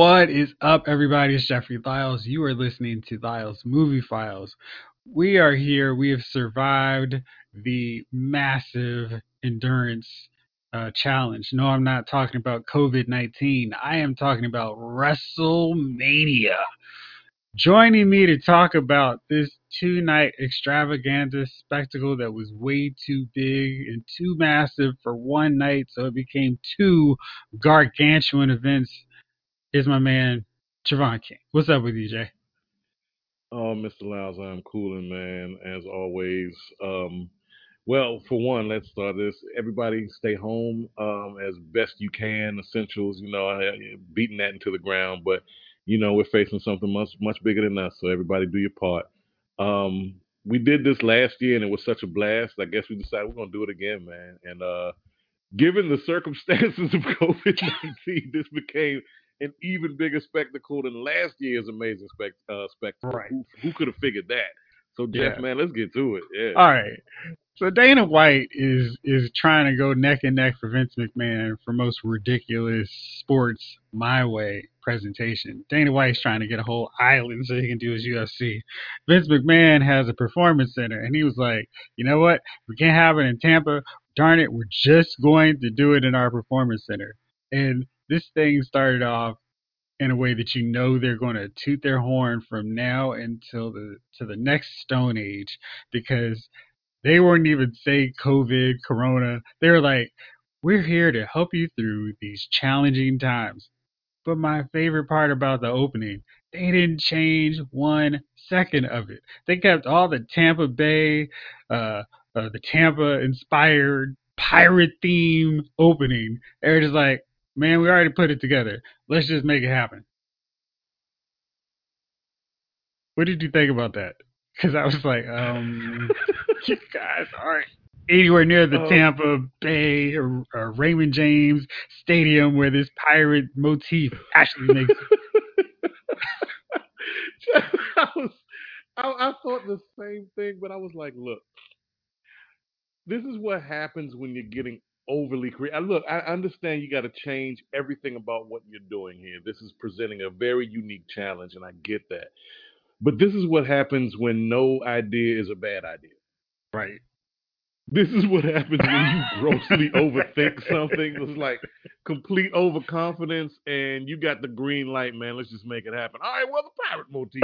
What is up, everybody? It's Jeffrey Lyles. You are listening to Lyles Movie Files. We are here. We have survived the massive endurance uh, challenge. No, I'm not talking about COVID 19. I am talking about WrestleMania. Joining me to talk about this two night extravaganza spectacle that was way too big and too massive for one night, so it became two gargantuan events is my man Jovon King. What's up with you, Jay? Oh, Mr. Lyles, I'm cooling, man, as always. Um, well, for one, let's start this. Everybody stay home um, as best you can. Essentials, you know, beating that into the ground, but you know we're facing something much much bigger than us. So everybody, do your part. Um, we did this last year, and it was such a blast. I guess we decided we're gonna do it again, man. And uh, given the circumstances of COVID nineteen, this became an even bigger spectacle than last year's amazing spect- uh, spectacle. Right. Who, who could have figured that? So Jeff, Yeah. man, let's get to it. Yeah. All right. So Dana White is is trying to go neck and neck for Vince McMahon for most ridiculous sports my way presentation. Dana White's trying to get a whole island so he can do his UFC. Vince McMahon has a performance center and he was like, you know what? We can't have it in Tampa. Darn it, we're just going to do it in our performance center. And this thing started off in a way that you know they're going to toot their horn from now until the to the next stone age because they weren't even say COVID, Corona. They were like, we're here to help you through these challenging times. But my favorite part about the opening, they didn't change one second of it. They kept all the Tampa Bay, uh, uh the Tampa inspired pirate theme opening. They're just like, man, we already put it together. Let's just make it happen. What did you think about that? Because I was like, um, you guys aren't anywhere near the Oh. Tampa Bay or, or Raymond James Stadium where this pirate motif actually makes. I was, I, I thought the same thing, but I was like, look, this is what happens when you're getting overly creative. Look, I understand you got to change everything about what you're doing here. This is presenting a very unique challenge, and I get that. But this is what happens when no idea is a bad idea. right. This is what happens when you grossly overthink something. It's like complete overconfidence, and you got the green light, man. Let's just make it happen. All right, well, the pirate motif.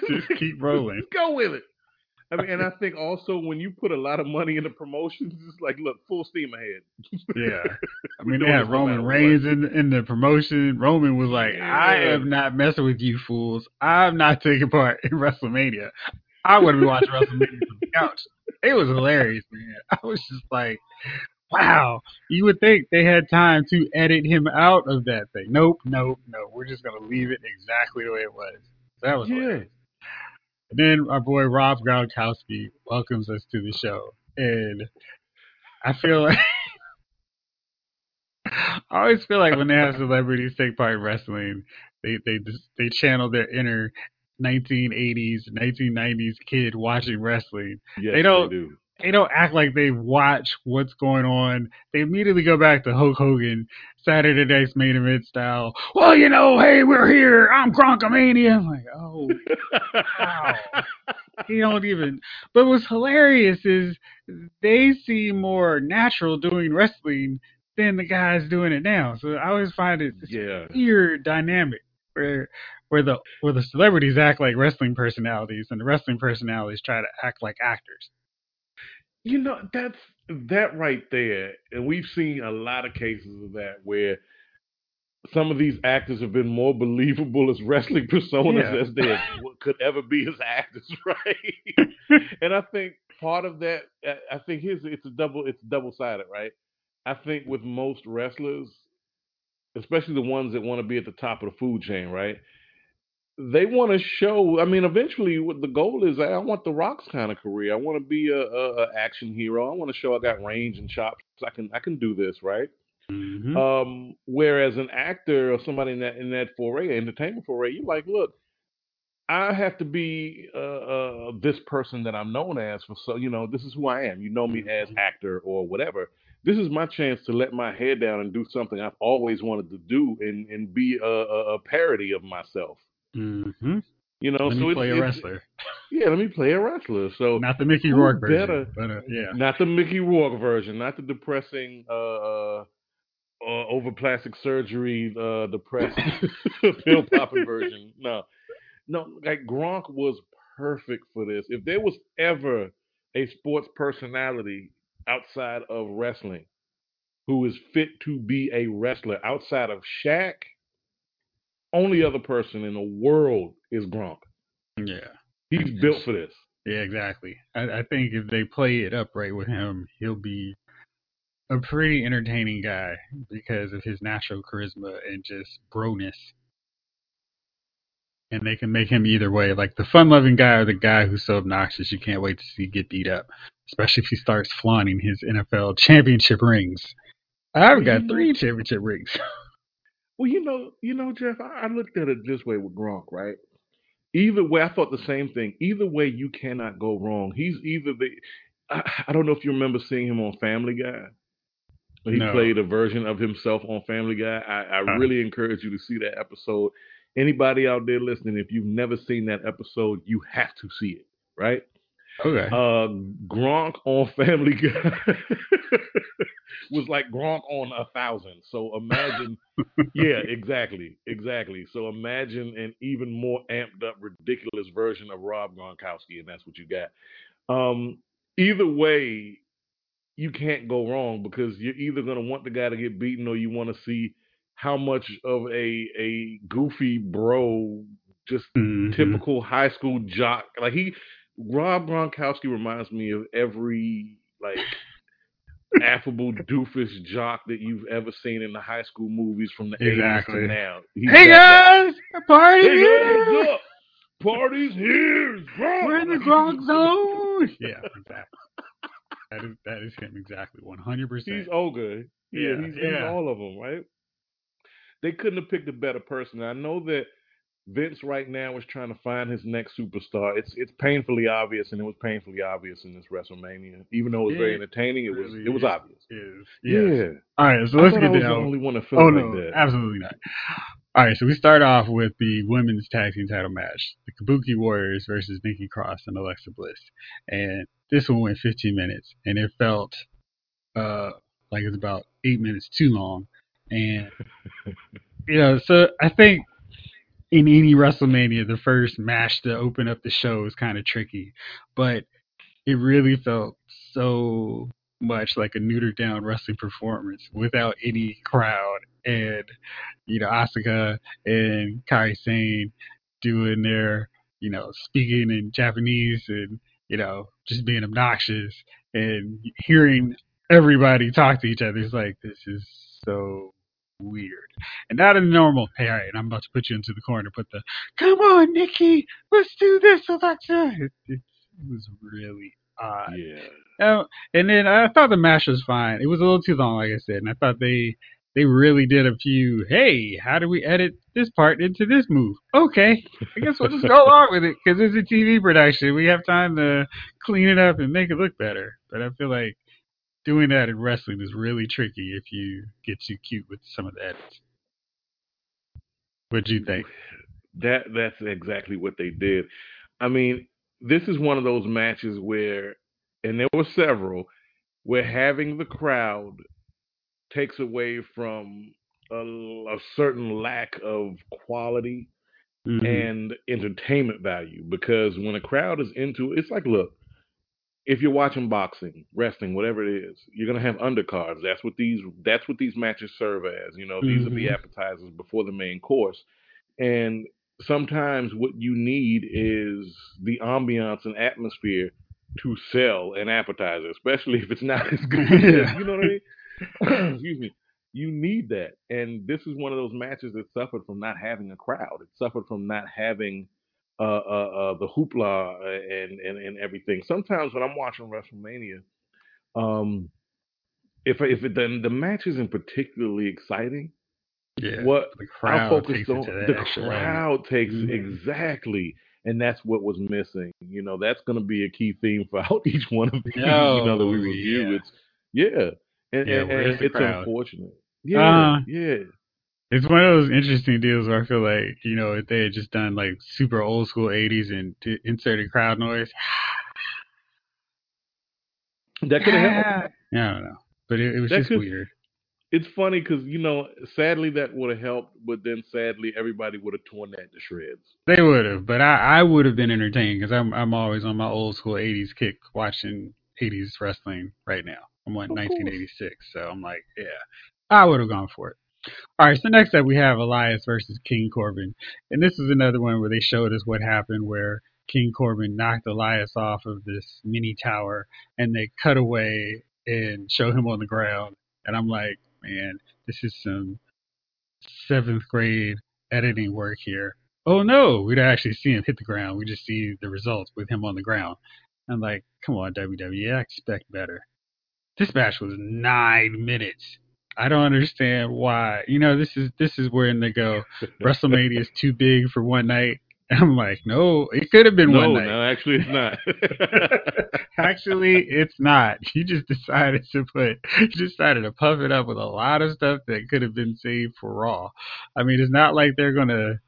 Just keep rolling. Go with it. I mean, and I think also when you put a lot of money into promotions, it's like, look, full steam ahead. Yeah. I mean, they had this no Roman. Reigns in, in the promotion. Roman was like, I am not messing with you fools. I'm not taking part in WrestleMania. I want to be watching WrestleMania from the couch. It was hilarious, man. I was just like, wow. You would think they had time to edit him out of that thing. Nope, nope, nope. We're just going to leave it exactly the way it was. That was Yeah. hilarious. And then our boy Rob Gronkowski welcomes us to the show. And I feel like I always feel like when they have celebrities take part in wrestling, they they just they channel their inner 1980s, 1990s kid watching wrestling. Yes, They don't- do. They don't act like they watch what's going on. They immediately go back to Hulk Hogan, Saturday Night's main event style. Well, you know, hey, we're here. I'm Gronkomania. I'm like, oh, wow. he don't even. But what's hilarious is they seem more natural doing wrestling than the guys doing it now. So I always find it this Yeah. weird dynamic where where the where the celebrities act like wrestling personalities and the wrestling personalities try to act like actors. You know, that's that right there. And we've seen a lot of cases of that where some of these actors have been more believable as wrestling personas Yeah. as they could ever be as actors, right? and I think part of that, I- think his it's a double, it's double sided, right? I think with most wrestlers, especially the ones that want to be at the top of the food chain, right? They want to show. I mean, eventually, what the goal is, I want the Rock's kind of career. I want to be a, a, a action hero. I want to show I got range and chops. I can I can do this, right? Mm-hmm. Um, whereas an actor or somebody in that in that foray, entertainment foray, you're like, look, I have to be uh, uh, this person that I'm known as for so you know this is who I am. You know me as actor or whatever. this is my chance to let my head down and do something I've always wanted to do and and be a, a, a parody of myself. Mm-hmm. You know, Let so me it's, play a wrestler, Yeah, let me play a wrestler. So not the Mickey Rourke version, better- but uh, yeah. not the Mickey Rourke version, not the depressing uh, uh, uh over plastic surgery uh depressed pill popping version. No. No, like Gronk was perfect for this. If there was ever a sports personality outside of wrestling who is fit to be a wrestler outside of Shaq, only other person in the world is Gronk. Yeah. He's built for this. Yeah, exactly. I, I think if they play it up right with him, he'll be a pretty entertaining guy because of his natural charisma and just broness. And they can make him either way, like the fun-loving guy or the guy who's so obnoxious you can't wait to see get beat up. Especially if he starts flaunting his NFL championship rings. I've got three mm-hmm. championship rings. Well, you know, you know, Jeff, I, I looked at it this way with Gronk, right? Either way, I thought the same thing. Either way, you cannot go wrong. He's either the. I, I don't know if you remember seeing him on Family Guy. He No. played a version of himself on Family Guy. I, I Huh. really encourage you to see that episode. Anybody out there listening, if you've never seen that episode, you have to see it, right? Okay. Uh, Gronk on Family Guy was like Gronk on a thousand. So imagine, yeah, exactly, exactly. So imagine an even more amped up, ridiculous version of Rob Gronkowski, and that's what you got. Um, either way, you can't go wrong because you're either going to want the guy to get beaten or you want to see how much of a a goofy bro, just Mhm. typical high school jock. Like he, Rob Gronkowski reminds me of every like affable doofus jock that you've ever seen in the high school movies from the 80s Exactly. to now. He's Hey guys, a party Hey here. up? Party's here. Gronk. We're in the Gronk zone. yeah, exactly. That is that is him exactly, one hundred percent. He's ogre. Yeah, Yeah, he's, he's all of them, right? They couldn't have picked a better person. I know that Vince right now is trying to find his next superstar. It's it's painfully obvious, and it was painfully obvious in this WrestleMania. Even though it was very entertaining, it was it was obvious. Is Yeah. All right, so let's get I was the down. only one that felt Oh like no, that. absolutely not. All right, so we start off with the women's tag team title match: the Kabuki Warriors versus Nikki Cross and Alexa Bliss, and this one went 15 minutes, and it felt uh, like it was about eight minutes too long, and you know, so I think in any WrestleMania, the first match to open up the show is kind of tricky, but it really felt so much like a neutered down wrestling performance without any crowd and you know Asuka and Kairi Sane doing their you know speaking in Japanese and you know just being obnoxious and hearing everybody talk to each other. Is like this is so weird and not a normal hey all right I'm about to put you into the corner put the come on Nikki let's do this Alexa it, it, it was really odd Yeah. And then I thought the match was fine. It was a little too long, like I said, and I thought they they really did a few. Hey, how do we edit this part into this move? Okay, I guess we'll just go along with it because it's a TV production. We have time to clean it up and make it look better. But I feel like doing that in wrestling is really tricky if you get too cute with some of the edits. What do you think? That that's exactly what they did. I mean, this is one of those matches where, and there were several, where having the crowd takes away from a, a certain lack of quality Mhm. and entertainment value. Because when a crowd is into it, it's like, look, if you're watching boxing, wrestling, whatever it is, you're gonna have undercards. That's what these that's what these matches serve as. You know, these are the Mhm. appetizers before the main course. And sometimes what you need is the ambiance and atmosphere to sell an appetizer, especially if it's not as good. As, you know what I mean? Excuse me. You need that. And this is one of those matches that suffered from not having a crowd. It suffered from not having uh, uh, uh, the hoopla and, and, and everything. Sometimes when I'm watching WrestleMania, um, if if it, the, the match isn't particularly exciting, yeah, what the I crowd focused takes it on the crowd takes Mhm. exactly, and that's what was missing. You know, that's going to be a key theme for each one of these. you know, that we review. yeah. It's yeah, and, Yeah, and, and it's crowd? unfortunate. Yeah, Uh, yeah. It's one of those interesting deals where I feel like, you know, if they had just done like super old school 80s and d- inserted crowd noise, That could have helped. yeah, I don't know. But it, it was That just could- weird. It's funny because you know, sadly that would have helped, but then sadly everybody would have torn that to shreds. They would have, but I, I would have been entertained because I'm I'm always on my old school 80s kick watching 80s wrestling right now. I'm like Of course. 1986, so I'm like, yeah, I would have gone for it. All right, so next up we have Elias versus King Corbin, and this is another one where they showed us what happened where King Corbin knocked Elias off of this mini tower, and they cut away and show him on the ground, and I'm like, man, this is some seventh grade editing work here. Oh no, we don't actually see him hit the ground. We just see the results with him on the ground. I'm like, come on, WWE, I expect better. This match was nine minutes. I don't understand why. You know, this is this is where they go. WrestleMania is too big for one night. I'm like, no, it could have been no, one night. no, actually it's not. Actually, it's not. You just decided to put, you decided to puff it up with a lot of stuff that could have been saved for Raw. I mean, it's not like they're gonna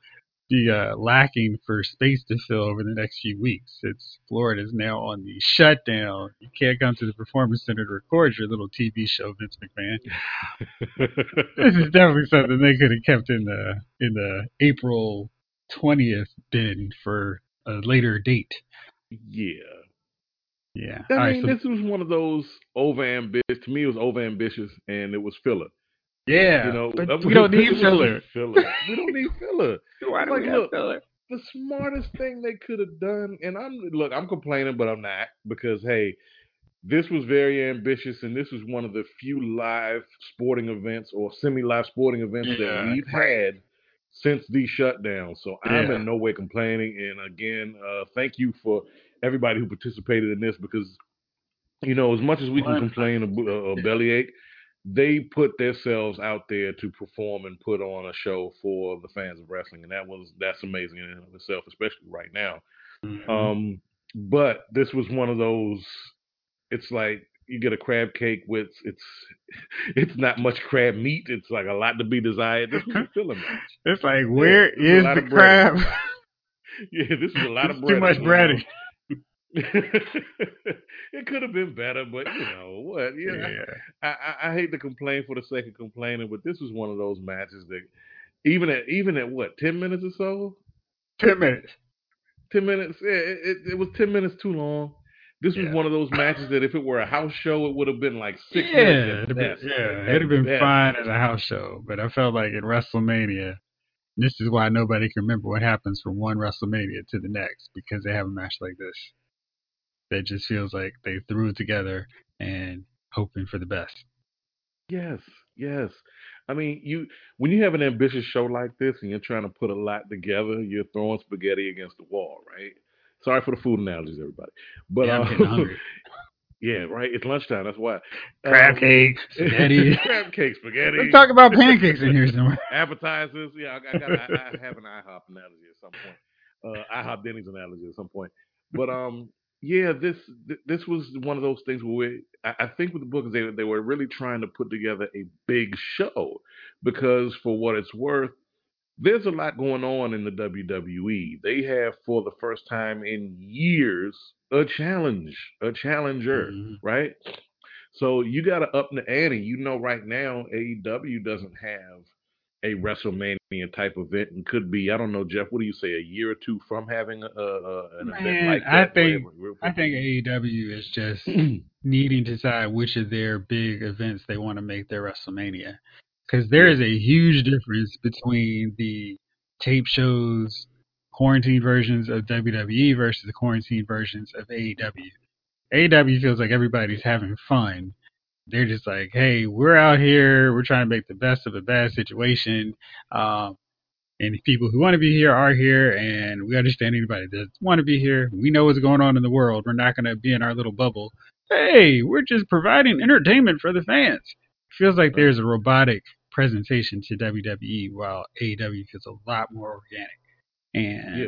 be uh, lacking for space to fill over the next few weeks. It's Florida is now on the shutdown. You can't come to the Performance Center to record your little TV show, Vince McMahon. This is definitely something they could have kept in the in the April twentieth bin for a later date. yeah. Yeah. I All right, mean, so- this was one of those over ambitious. To me, it was over ambitious, and it was filler. Yeah, You know, but uh, we don't need filler. Filler. We don't need filler. Why do Like, we have look, filler? the smartest thing they could have done, and I'm look, I'm complaining, but I'm not because hey, this was very ambitious, and this was one of the few live sporting events or semi-live sporting events Yeah, that we've had since the shutdown. So I'm in no way complaining. And again, uh, thank you for everybody who participated in this because you know, as much as we can complain of a, a bellyache, they put themselves out there to perform and put on a show for the fans of wrestling, and that was that's amazing in and of itself, especially right now. Mhm. Um, but this was one of those. It's like you get a crab cake with it's it's not much crab meat. It's like a lot to be desired. This was a filler match. it's like, where a is the crab? Yeah, this is a lot of bread. too much breading. it could have been better, but you know what? Yeah, Yeah. I, I, I hate to complain for the sake of complaining, but this was one of those matches that even at even at what ten minutes or so, Ten minutes. ten minutes. Yeah, it, it, it was ten minutes too long. This was Yeah. one of those matches that if it were a house show, it would have been like six yeah, minutes. it'd At have been, yeah, it'd have been best. fine as a house show, but I felt like in WrestleMania, this is why nobody can remember what happens from one WrestleMania to the next because they have a match like this that just feels like they threw it together and hoping for the best. Yes, yes. I mean, you when you have an ambitious show like this and you're trying to put a lot together, you're throwing spaghetti against the wall, right? Sorry for the food analogies, everybody. But yeah, hungry. yeah, right. It's lunchtime. That's why. Crab Um, cake, spaghetti. crab cake, spaghetti. Let's talk about pancakes in here somewhere. appetizers. Yeah, I, I got. I, I have an IHOP analogy at some point. Uh, IHOP Denny's analogy at some point. But um, yeah, this th- this was one of those things where we, I, I think with the book they they were really trying to put together a big show because for what it's worth. There's a lot going on in the WWE. They have, for the first time in years, a challenge, a challenger, Mhm. right? So you got to up the ante. You know, right now AEW doesn't have a WrestleMania type event, and could be I don't know, Jeff. What do you say? A year or two from having a, a an event Man, like I think- where- I think AEW is just needing to decide which of their big events they want to make their WrestleMania. Because there is a huge difference between the tape shows, quarantine versions of WWE versus the quarantine versions of AEW. AEW feels like everybody's having fun. They're just like, hey, we're out here, we're trying to make the best of a bad situation. Um, and people who want to be here are here, and we understand anybody that want to be here. We know what's going on in the world. We're not going to be in our little bubble. Hey, we're just providing entertainment for the fans. Feels like there's a robotic presentation to WWE, while AEW feels a lot more organic. And yeah,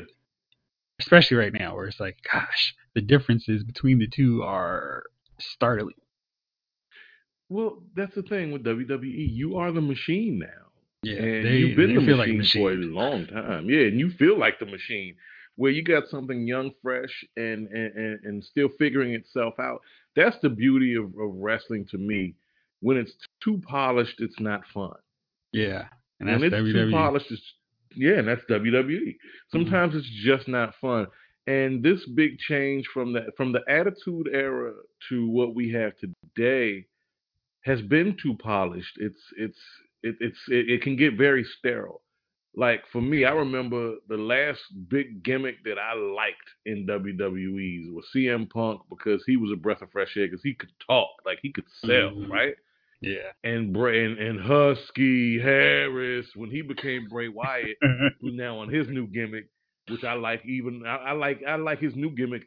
especially right now, where it's like, gosh, the differences between the two are startling. Well, that's the thing with WWE. You are the machine now. Yeah, and they, you've been the feel like machine, machine. for a long time. Yeah, and you feel like the machine, where you got something young, fresh, and and, and, still figuring itself out. That's the beauty of, of wrestling to me. When it's too polished, it's not fun. Yeah, and that's when it's WWE. too polished, it's yeah, and that's WWE. Mm-hmm. Sometimes it's just not fun. And this big change from that from the Attitude Era to what we have today has been too polished. It's it's it, it's it, it can get very sterile. Like for me, I remember the last big gimmick that I liked in WWE's was CM Punk because he was a breath of fresh air because he could talk, like he could sell, Mhm. right? Yeah. And Bray and, and Husky Harris when he became Bray Wyatt, who's now on his new gimmick, which I like. Even I, I like I like his new gimmicks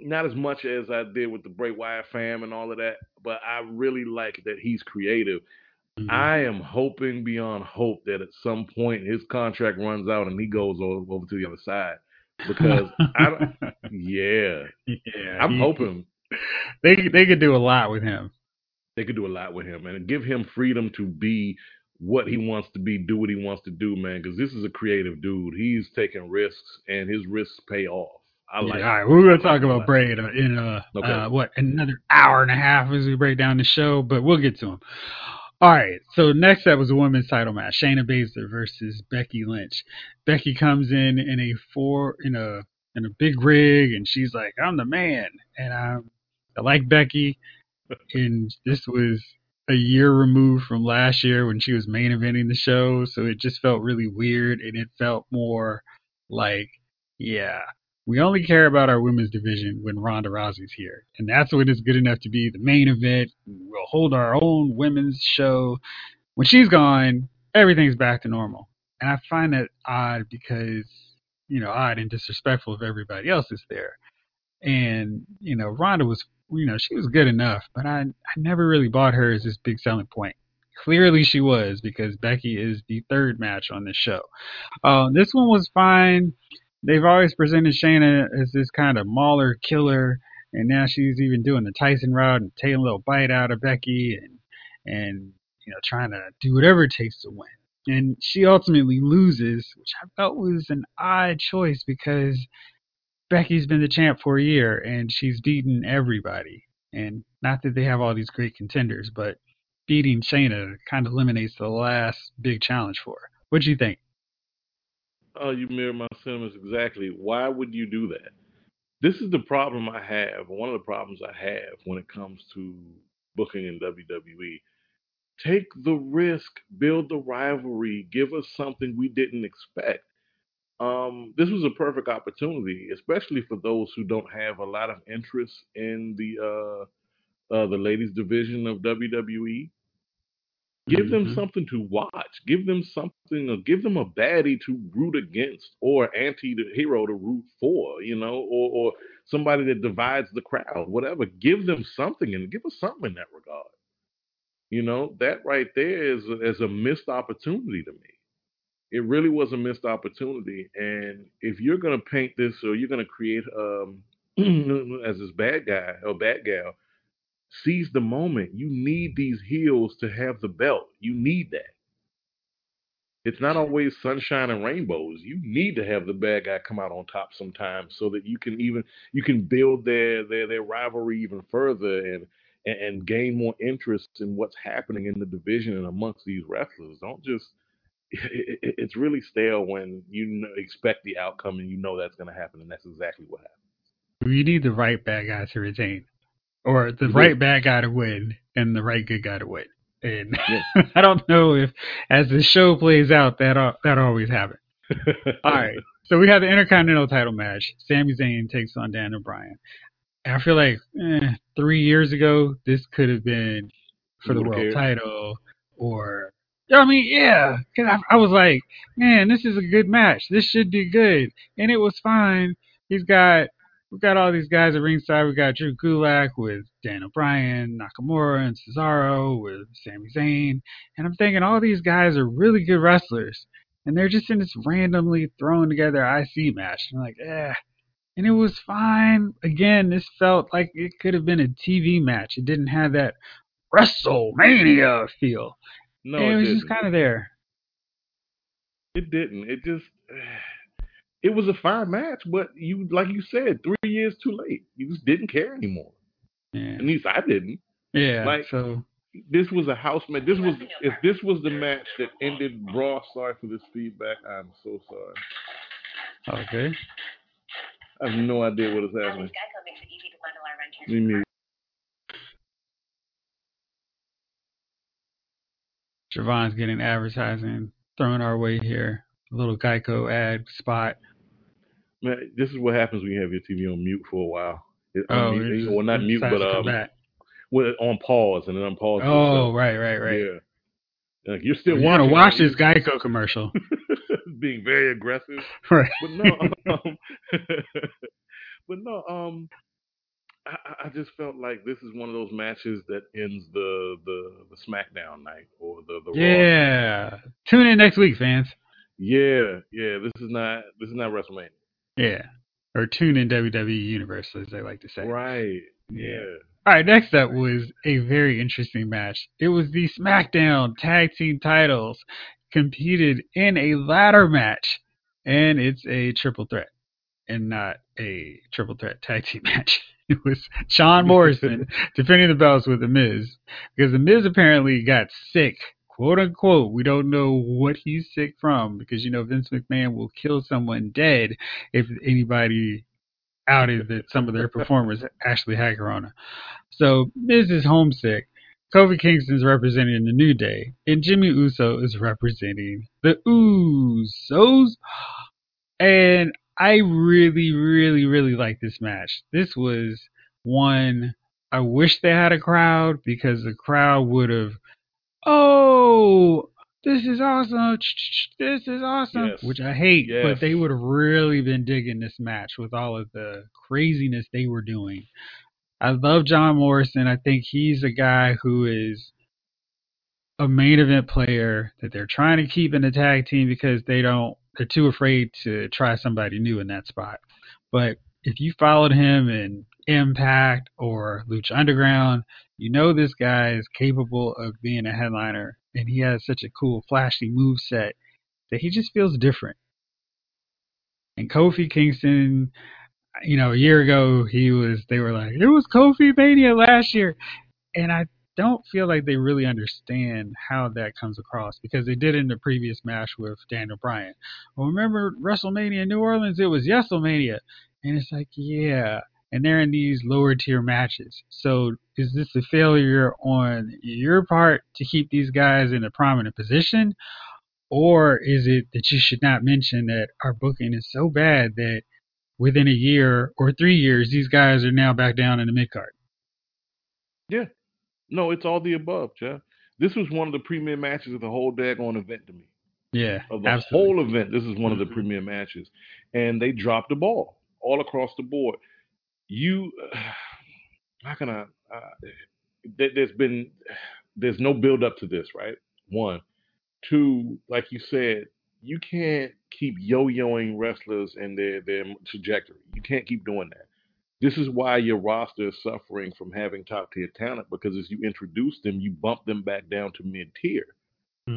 not as much as I did with the Bray Wyatt fam and all of that, but I really like that he's creative. Mhm. I am hoping beyond hope that at some point his contract runs out and he goes over, to the other side. Because I yeah, yeah, I'm he- hoping they they could do a lot with him. they could do a lot with him and give him freedom to be what he wants to be, do what he wants to do, man. Because this is a creative dude. He's taking risks and his risks pay off. I like. yeah, all right, we're gonna talk like it a about lot. Bray in, a, in a, Okay. uh, what another hour and a half as we break down the show, but we'll get to him. All right, so next up was a women's title match: Shayna Baszler versus Becky Lynch. Becky comes in in a four in a in a big rig, and she's like, "I'm the man," and I I like Becky, and this was a year removed from last year when she was main eventing the show, so it just felt really weird, and it felt more like, yeah, we only care about our women's division when Ronda Rousey's here, and that's when it's good enough to be the main event. We'll hold our own women's show. When she's gone, everything's back to normal, and I find that odd because you know odd and disrespectful if everybody else is there. And you know, Ronda was, you know, she was good enough, but I, I never really bought her as this big selling point. Clearly, she was because Becky is the third match on this show. Uh, this one was fine. They've always presented Shayna as this kind of mauler killer, and now she's even doing the Tyson route and taking a little bite out of Becky and and you know trying to do whatever it takes to win. And she ultimately loses, which I felt was an odd choice because Becky's been the champ for a year and she's beaten everybody. And not that they have all these great contenders, but beating Shayna kind of eliminates the last big challenge for her. What do you think? Oh, you mirror my sentiments exactly. Why would you do that? This is the problem I have. One of the problems I have when it comes to booking in WWE. Take the risk, build the rivalry, give us something we didn't expect. Um, this was a perfect opportunity, especially for those who don't have a lot of interest in the uh, uh, the ladies division of WWE. Give them Mhm. something to watch. Give them something. Or give them a baddie to root against, or anti-hero to root for. You know, or or somebody that divides the crowd. Whatever. Give them something, and give us something in that regard. You know, that right there is is a missed opportunity to me. It really was a missed opportunity. And if you're gonna paint this, or you're gonna create um as this bad guy or bad gal, seize the moment. You need these heels to have the belt. You need that. It's not always sunshine and rainbows. You need to have the bad guy come out on top sometimes so that you can even you can build their their, their rivalry even further and, and gain more interest in what's happening in the division and amongst these wrestlers. Don't just it, it, it's really stale when you expect the outcome and you know that's going to happen, and that's exactly what happens. You need the right bad guy to retain, or the right bad guy to win, and the right good guy to win. And Yeah. I don't know if, as the show plays out, that that always happens. All right, so we have the Intercontinental Title match. Sami Zayn takes on Daniel Bryan. I feel like eh, three years ago, this could have been for the world cared? title, or I mean, yeah, 'cause I, I was like, man, this is a good match. This should be good, and it was fine. He's got we've got all these guys at ringside. We've got Drew Gulak with Daniel Bryan, Nakamura, and Cesaro with Sami Zayn, and I'm thinking all these guys are really good wrestlers, and they're just in this randomly thrown together IC match. I'm like, eh. And it was fine. Again, this felt like it could have been a TV match. It didn't have that WrestleMania feel. No, and it it, was just kind of there. It didn't. It just. It was a fine match, but you, like you said, three years too late. You just didn't care anymore. Yeah. At least I didn't. Yeah. Like- so This was a house match. This was if this was the match that ended Raw. Sorry for this feedback. I'm so sorry. okay. I have no idea what is happening. Let me mute. Jovon's getting advertising thrown our way here. A little Geico ad spot. Man, this is what happens when you have your TV on mute for a while. It, Oh, it well, not mute, but um, well, on pause and then unpause. Oh, itself. right, right, right. Yeah. Like, you're still You want to watch this Geico commercial, being very aggressive. right? But no, um, but no, um, I, I- just felt like this is one of those matches that ends the the, the SmackDown night or the the. Yeah. Tune in next week, fans. Yeah, yeah. This is not this is not WrestleMania. Yeah. Or tune in WWE Universe, as they like to say. Right. Yeah. Yeah. All right, next up was a very interesting match. It was the SmackDown Tag Team titles competed in a ladder match, and it's a triple threat and not a triple threat tag team match. It was John Morrison defending the belts with The Miz because The Miz apparently got sick, quote unquote. We don't know what he's sick from because you know Vince McMahon will kill someone dead if anybody outed that some of their performers actually had corona. So Miz is homesick. Kofi Kingston's representing the New Day, and Jimmy Uso is representing the Usos. And I really, really, really like this match. This was one I wish they had a crowd because the crowd would have, oh, this is awesome, this is awesome, Yes. which I hate, Yes. but they would have really been digging this match with all of the craziness they were doing. I love John Morrison. I think he's a guy who is a main event player that they're trying to keep in the tag team because they don't they're too afraid to try somebody new in that spot. But if you followed him in Impact or Lucha Underground, you know this guy is capable of being a headliner and he has such a cool flashy move set that he just feels different. And Kofi Kingston, you know, a year ago he was they were like, It was Kofi Mania last year and I don't feel like they really understand how that comes across because they did in the previous match with Daniel Bryan. Well, remember WrestleMania in New Orleans? It was Yeselmania. And it's like, yeah. And they're in these lower tier matches. So is this a failure on your part to keep these guys in a prominent position? Or is it that you should not mention that our booking is so bad that within a year or three years, these guys are now back down in the mid card? Yeah. No, it's all the above, Jeff. This was one of the premier matches of the whole daggone event to me. Yeah. Of the absolutely. whole event, this is one of the Mhm. premier matches. And they dropped the ball all across the board. You, how can I, uh, there- there's been, there's no build up to this, right? One. Two, like you said, you can't keep yo-yoing wrestlers and their, their trajectory. You can't keep doing that. This is why your roster is suffering from having top tier talent because as you introduce them, you bump them back down to mid tier.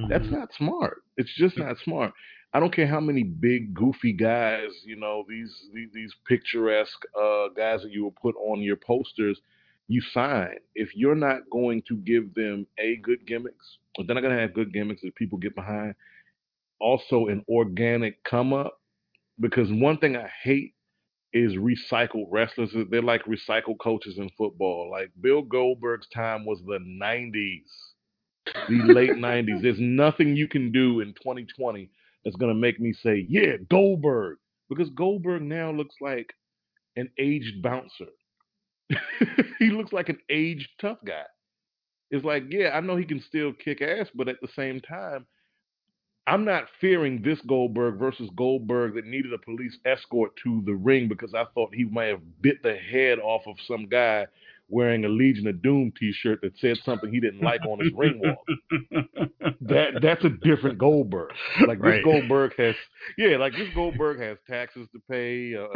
That's Mhm. not smart. It's just not smart. I don't care how many big goofy guys, you know, these these, these picturesque uh, guys that you will put on your posters, you sign. If you're not going to give them a good gimmicks, if they're not going to have good gimmicks that people get behind, also an organic come up. Because one thing I hate is recycled wrestlers. They're like recycled coaches in football. Like Bill Goldberg's time was the 90s, the late 90s. There's nothing you can do in 2020 that's going to make me say, yeah, Goldberg. Because Goldberg now looks like an aged bouncer. he looks like an aged tough guy. It's like, yeah, I know he can still kick ass, but at the same time, I'm not fearing this Goldberg versus Goldberg that needed a police escort to the ring because I thought he might have bit the head off of some guy wearing a Legion of Doom t-shirt that said something he didn't like on his ring walk. That that's a different Goldberg. Like this Goldberg has, yeah, like this Goldberg has taxes to pay, uh,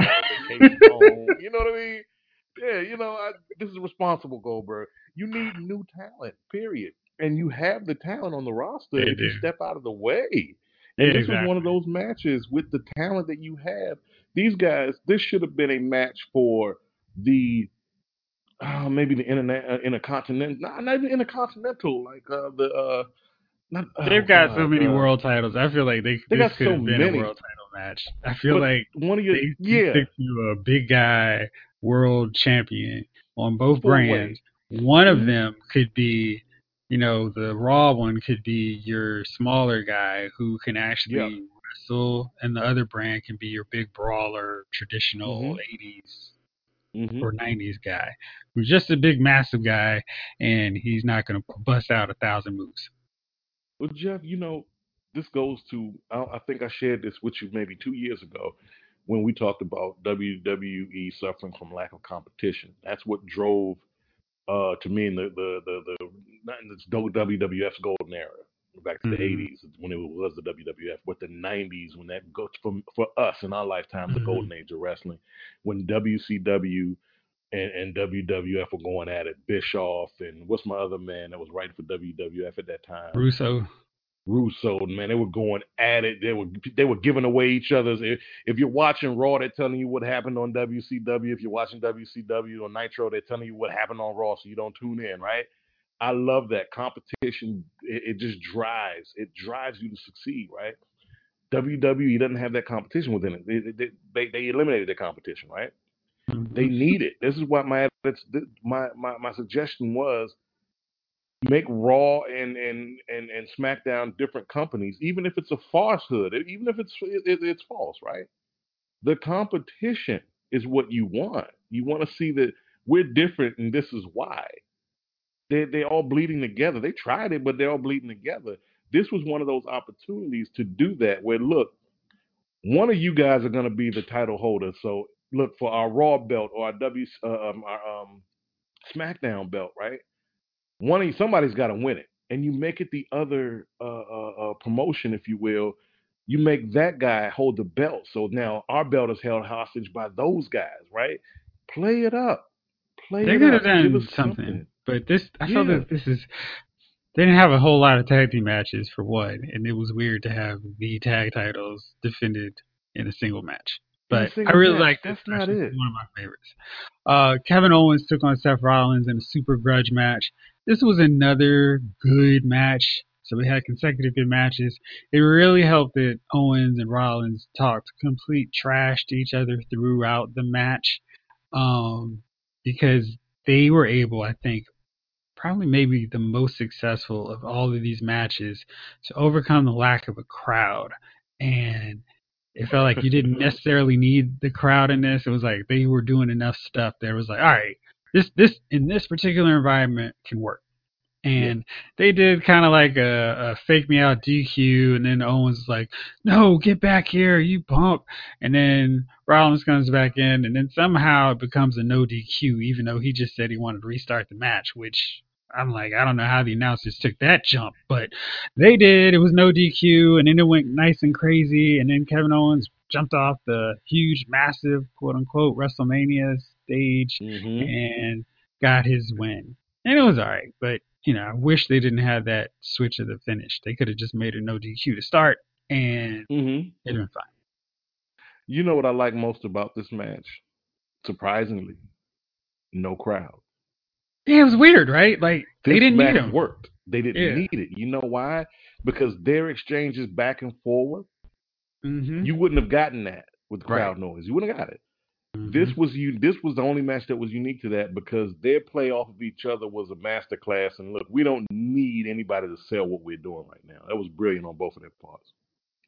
vacation home. You know what I mean? yeah, you know, I, this is responsible, Goldberg. You need new talent, period. And you have the talent on the roster They if you step out of the way. Yeah, And this was one of those matches with the talent that you have. These guys, this should have been a match for the uh, maybe the internet uh, intercontinental, not, not even intercontinental, like uh, the uh, not oh They've got God, so many uh, world titles. I feel like they, They this got could so have been many. a world title match. I feel But like one of your they yeah stick to a big guy world champion on both way. brands. One of Mhm. them could be, you know, the Raw one could be your smaller guy who can actually Yeah. wrestle, and the other brand can be your big brawler, traditional Mhm. 80s hmm or 90s guy who's just a big, massive guy, and he's not going to bust out a thousand moves. Well, Jeff, you know, this goes to I, I think I shared this with you maybe two years ago when we talked about WWE suffering from lack of competition. That's what drove uh, to me in the the the, the WWF's golden era back to the Mhm. 80s when it was the WWF, but the 90s when that goes from for us in our lifetime the Mhm. golden age of wrestling when WCW and, and WWF were going at it. Bischoff and what's my other man that was writing for WWF at that time? Russo. Russo, man, they were going at it. They were they were giving away each other's. If, if you're watching Raw, they're telling you what happened on WCW. If you're watching WCW on Nitro, they're telling you what happened on Raw, so you don't tune in, right? I love that competition. It, it just drives. It drives you to succeed, right? WWE doesn't have that competition within it. They they, they, eliminated the competition, right? They mm-hmm. need it. This is what my my, my my suggestion was make Raw and and and and SmackDown different companies, even if it's a falsehood, even if it's it, it's false, right? The competition is what you want. You want to see that we're different, and this is why. They they're all bleeding together. They tried it, but they're all bleeding together. This was one of those opportunities to do that. Where look, one of you guys are going to be the title holder. So look for our Raw belt or our W uh, um, our um, SmackDown belt, right? One of you, somebody's got to win it, and you make it the other uh, uh, uh, promotion, if you will. You make that guy hold the belt. So now our belt is held hostage by those guys, right? Play it up. Play They it could up. have Give done us something, but this I felt Yeah. that this is they didn't have a whole lot of tag team matches for one, and it was weird to have the tag titles defended in a single match. But I really match. like this. That's not match. It's it. one of my favorites. Uh, Kevin Owens took on Seth Rollins in a super grudge match. This was another good match. So we had consecutive good matches. It really helped that Owens and Rollins talked complete trash to each other throughout the match. Um, because they were able, I think, probably maybe the most successful of all of these matches to overcome the lack of a crowd. And it felt like you didn't necessarily need the crowd in this. It was like they were doing enough stuff that it was like, all right, this this in this particular environment can work. And they did kind of like a, a fake me out DQ, and then Owens like, "No, get back here, you punk!" And then Rollins comes back in, and then somehow it becomes a no DQ, even though he just said he wanted to restart the match. Which I'm like, I don't know how the announcers took that jump, but they did. It was no DQ, and then it went nice and crazy, and then Kevin Owens jumped off the huge, massive, quote unquote, WrestleMania stage hmm and got his win. And it was alright, but you know, I wish they didn't have that switch at the finish. They could have just made a no DQ to start, and mm-hmm. it'd been fine. You know what I like most about this match? Surprisingly, no crowd. Yeah, it was weird, right? Like This they didn't match need him. worked. They didn't Yeah. need it. You know why? Because their exchanges back and forward, Mm-hmm. you wouldn't have gotten that with Right. crowd noise. You wouldn't have got it. This was you. This was the only match that was unique to that because their play off of each other was a master class. And look, we don't need anybody to sell what we're doing right now. That was brilliant on both of their parts.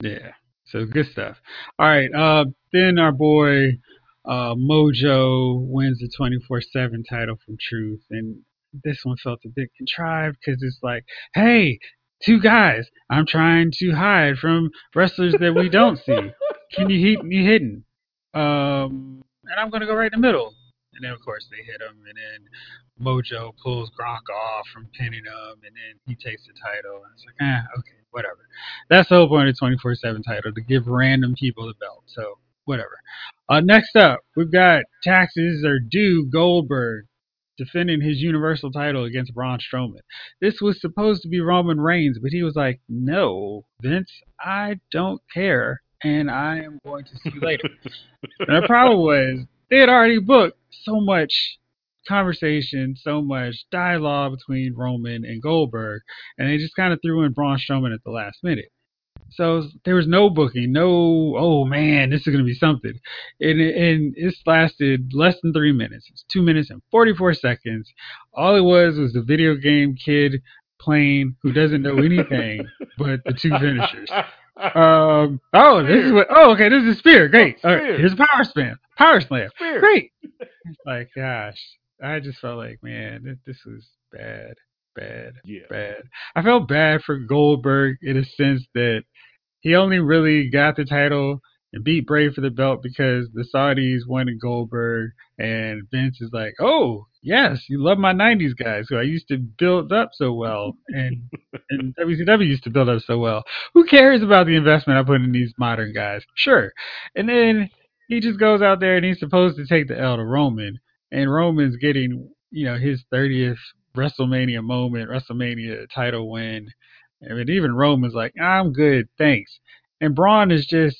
Yeah. So good stuff. All right. Uh, then our boy uh, Mojo wins the 24/7 title from Truth, and this one felt a bit contrived because it's like, hey, two guys, I'm trying to hide from wrestlers that we don't see. Can you keep me hidden? Um, and I'm gonna go right in the middle. And then of course they hit him, and then Mojo pulls Gronk off from pinning him, and then he takes the title. And it's like, ah, okay, whatever. That's the whole point of the 24/7 title to give random people the belt. So whatever. Uh, next up, we've got taxes are due Goldberg defending his Universal title against Braun Strowman. This was supposed to be Roman Reigns, but he was like, "No, Vince, I don't care, and I am going to see you later." and the problem was they had already booked so much conversation, so much dialogue between Roman and Goldberg, and they just kind of threw in Braun Strowman at the last minute. So there was no booking, no, oh man, this is going to be something. And, and it lasted less than three minutes. It's two minutes and 44 seconds. All it was was the video game kid playing who doesn't know anything but the two finishers. Um, oh, spear. this is what, oh, okay, this is a Spear. Great. Oh, All right, here's a Power Slam. Power Slam. Spear. Great. Like, gosh, I just felt like, man, this, this was bad bad. Yeah. Bad. I felt bad for Goldberg in a sense that he only really got the title and beat Bray for the belt because the Saudis wanted Goldberg, and Vince is like, "Oh, yes, you love my '90s guys who I used to build up so well, and and WCW used to build up so well. Who cares about the investment I put in these modern guys? Sure." And then he just goes out there and he's supposed to take the L to Roman, and Roman's getting you know his 30th WrestleMania moment, WrestleMania title win. I mean, even Roman's like, I'm good, thanks. And Braun is just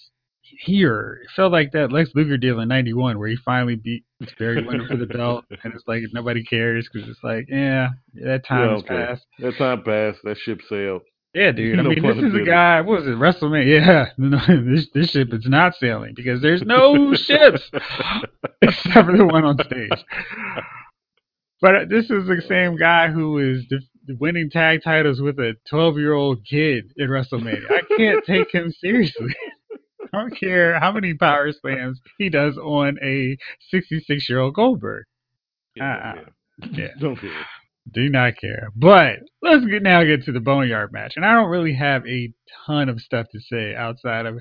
here. It felt like that Lex Luger deal in '91 where he finally beat Barry Windham for the belt, and it's like nobody cares because it's like, yeah, that time yeah, okay. passed. That time passed. That ship sailed. Yeah, dude. I no mean, this is a guy. What was it? WrestleMania. Yeah, no, this this ship is not sailing because there's no ships except for the one on stage. But this is the same guy who is winning tag titles with a 12 year old kid in WrestleMania. I can't take him seriously. I don't care how many power slams he does on a 66 year old Goldberg. Uh-uh. Yeah, uh-uh. yeah. Don't care. Do not care. But let's get now get to the Boneyard match. And I don't really have a ton of stuff to say outside of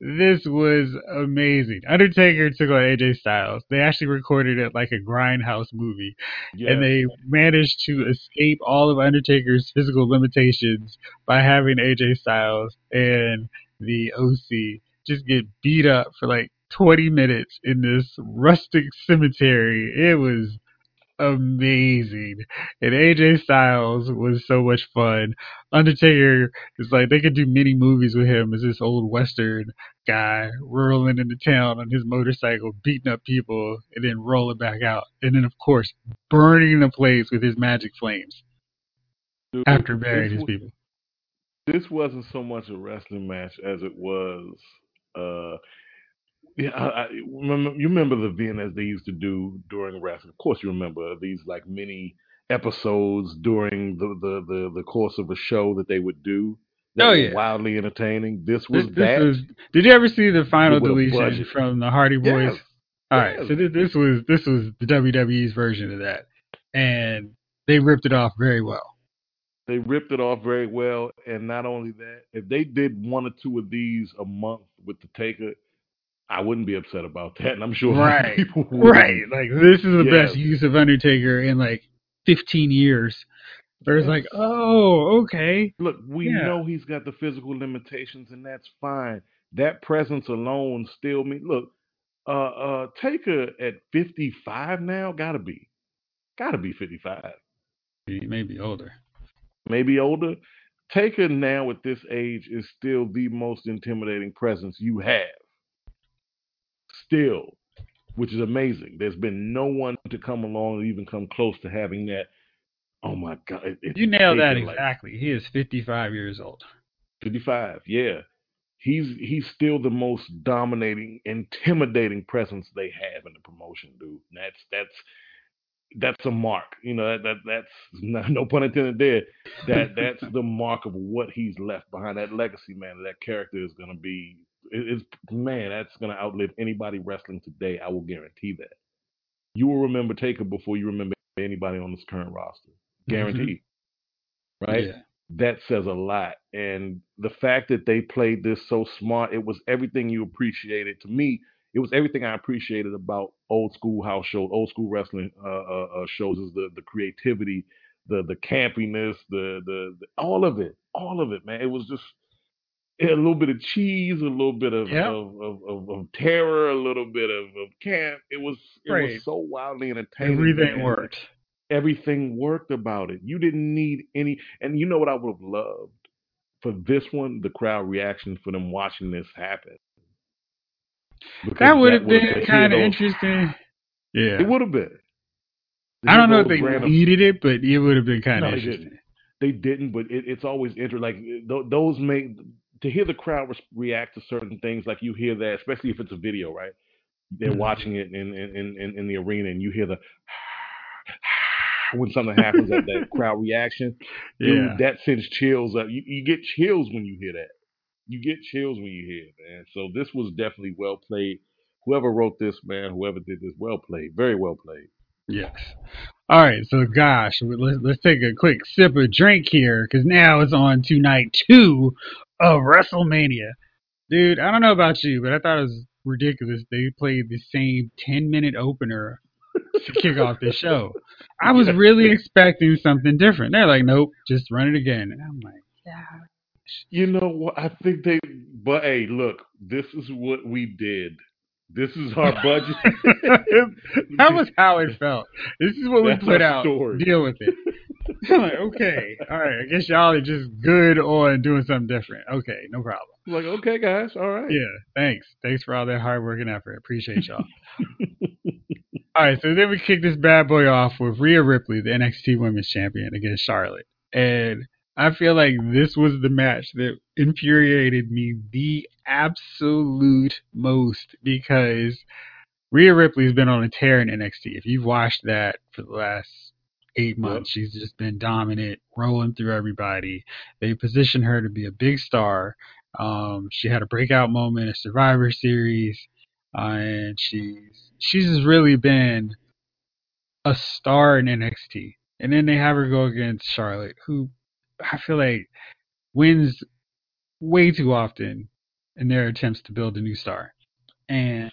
this was amazing. Undertaker took on AJ Styles. They actually recorded it like a grindhouse movie. Yes. And they managed to escape all of Undertaker's physical limitations by having AJ Styles and the OC just get beat up for like 20 minutes in this rustic cemetery. It was amazing. And AJ Styles was so much fun. Undertaker is like they could do many movies with him as this old western guy rolling into town on his motorcycle, beating up people, and then rolling back out. And then of course burning the place with his magic flames. Dude, after burying his people. This wasn't so much a wrestling match as it was uh yeah, I, I remember, you remember the VNS they used to do during wrestling. Of course, you remember these like mini episodes during the, the, the, the course of a show that they would do. That oh yeah, wildly entertaining. This was this, that. This did you ever see the final deletion from the Hardy Boys? Yes. All right, yes. so this, this was this was the WWE's version of that, and they ripped it off very well. They ripped it off very well, and not only that, if they did one or two of these a month with the Taker, I wouldn't be upset about that, and I'm sure right, right. Like this is the yes. best use of Undertaker in like 15 years. There's yes. like, oh, okay. Look, we yeah. know he's got the physical limitations, and that's fine. That presence alone still mean. Look, uh, uh, Taker at 55 now, gotta be, gotta be 55. He may be older. Maybe older. Taker now at this age is still the most intimidating presence you have still, which is amazing. There's been no one to come along and even come close to having that. Oh my God! It, you nailed that exactly. Like, he is 55 years old. 55, yeah. He's he's still the most dominating, intimidating presence they have in the promotion, dude. That's that's that's a mark. You know that, that that's not, no pun intended there. That that's the mark of what he's left behind. That legacy, man. That character is gonna be it's man, that's gonna outlive anybody wrestling today. I will guarantee that. You will remember Taker before you remember anybody on this current roster, mm-hmm. guaranteed. Mm-hmm. Right? Yeah. That says a lot. And the fact that they played this so smart, it was everything you appreciated. To me, it was everything I appreciated about old school house shows, old school wrestling uh, uh, uh, shows. Is the the creativity, the the campiness, the, the the all of it, all of it, man. It was just a little bit of cheese, a little bit of of, of, of, of terror, a little bit of, of camp. It was it was so wildly entertaining. Everything man. worked. Everything worked about it. You didn't need any. And you know what I would have loved for this one, the crowd reaction for them watching this happen. That would have been kind of interesting. Yeah. It would have been. I don't know if they needed it, but it would have been kind No, of they interesting. didn't. They didn't, but it, it's always interesting. Like th- those make to hear the crowd react to certain things. Like you hear that, especially if it's a video, right? They're Mhm. watching it in in, in, in in the arena, and you hear the when something happens, at that crowd reaction. Dude, Yeah. that sends chills up. You, you get chills when you hear that. You get chills when you hear it, man. So this was definitely well played. Whoever wrote this, man, whoever did this, well played, very well played. Yes. All right. So, gosh, let's, let's take a quick sip of drink here because now it's on to night two of WrestleMania. Dude, I don't know about you, but I thought it was ridiculous. They played the same 10 minute opener to kick off the show. I was really expecting something different. They're like, nope, just run it again. And I'm like, yeah. You know what? I think they. But hey, look, this is what we did. This is our budget. that was how it felt. This is what we put out. story. Deal with it. I'm like, okay, all right. I guess y'all are just good on doing something different. Okay, no problem. like, okay, guys, all right. Yeah, thanks. Thanks for all that hard work and effort. Appreciate y'all. all right, so then we kick this bad boy off with Rhea Ripley, the NXT Women's Champion, against Charlotte, and I feel like this was the match that infuriated me the absolute most because Rhea Ripley's been on a tear in NXT. If you've watched that for the last eight months, she's just been dominant, rolling through everybody. They positioned her to be a big star. Um, she had a breakout moment in Survivor Series, uh, and she's she's just really been a star in NXT. And then they have her go against Charlotte, who I feel like wins way too often in their attempts to build a new star. And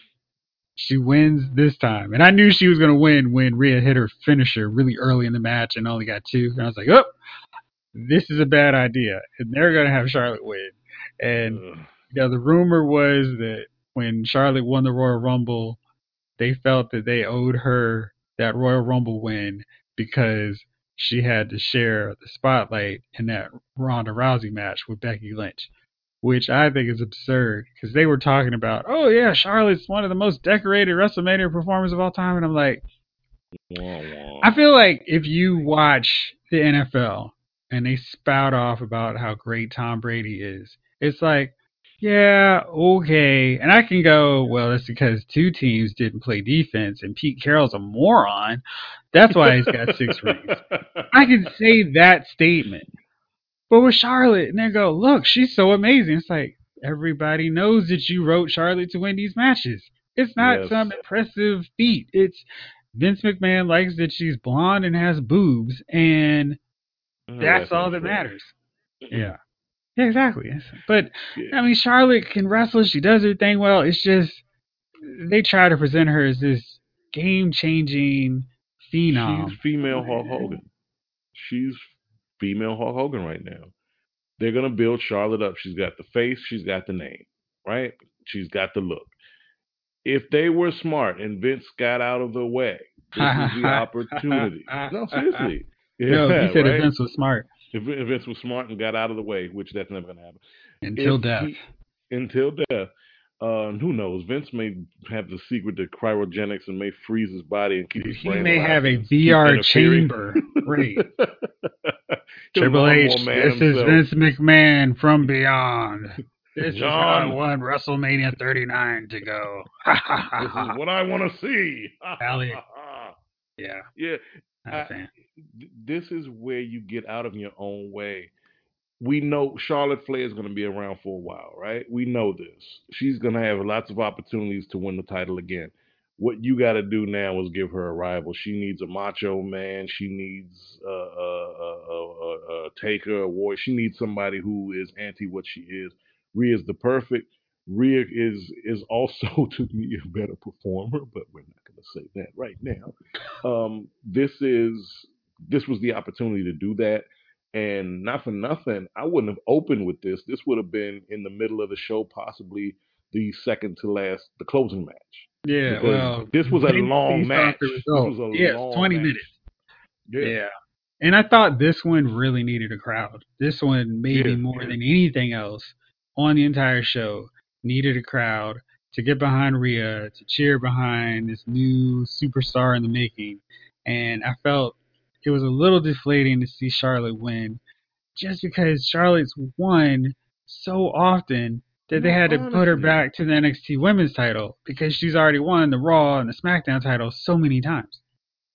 she wins this time. And I knew she was going to win when Rhea hit her finisher really early in the match and only got two. And I was like, oh, this is a bad idea. And they're going to have Charlotte win. And Ugh. you know, the rumor was that when Charlotte won the Royal Rumble, they felt that they owed her that Royal Rumble win because she had to share the spotlight in that Ronda Rousey match with Becky Lynch, which I think is absurd because they were talking about, oh yeah, Charlotte's one of the most decorated WrestleMania performers of all time, and I'm like. I feel like if you watch the NFL and they spout off about how great Tom Brady is, it's like, yeah, okay. And I can go, well, that's because two teams didn't play defense and Pete Carroll's a moron. That's why he's got six rings. I can say that statement. But with Charlotte, and they go, look, she's so amazing. It's like, everybody knows that you wrote Charlotte to win these matches. It's not Yes. some impressive feat. It's Vince McMahon likes that she's blonde and has boobs, and Oh, that's all that matters. Yeah. Yeah, exactly. But. I mean, Charlotte can wrestle. She does her thing well. It's just they try to present her as this game-changing phenom. She's female Hulk Hogan. She's female Hulk Hogan right now. They're gonna build Charlotte up. She's got the face, she's got the name, right? She's got the look. If they were smart and Vince got out of the way, this is the opportunity. No, seriously. no, Yeah, he said right? Vince was smart If, if Vince was smart and got out of the way, which that's never gonna happen. until If death. he- until death. Uh, who knows? Vince may have the secret to cryogenics and may freeze his body and keep his He may alive have a VR chamber. Right. Triple H, man this is. Vince McMahon from beyond. This is how I John. won WrestleMania 39 to go. This is what I want to see. Elliot. yeah, yeah, I- this is where you get out of your own way. We know Charlotte Flair is going to be around for a while, right? We know this. She's going to have lots of opportunities to win the title again. What you got to do now is give her a rival. She needs a macho man. She needs a, a, a, a, a taker, a warrior. She needs somebody who is anti what she is. Rhea's the perfect. Rhea is is also to me a better performer, but we're not say that right now. Um, this is this was the opportunity to do that. And not for nothing, I wouldn't have opened with this. This would have been in the middle of the show, possibly the second to last, the closing match. Yeah, Because well, this was a long match. This was long 20 match. minutes. Yeah. Yeah. And I thought this one really needed a crowd. This one, maybe Yeah, more yeah. than anything else on the entire show, needed a crowd to get behind Rhea, to cheer behind this new superstar in the making. And I felt it was a little deflating to see Charlotte win just because Charlotte's won so often that they had to put her back to the NXT women's title because she's already won the Raw and the SmackDown title so many times.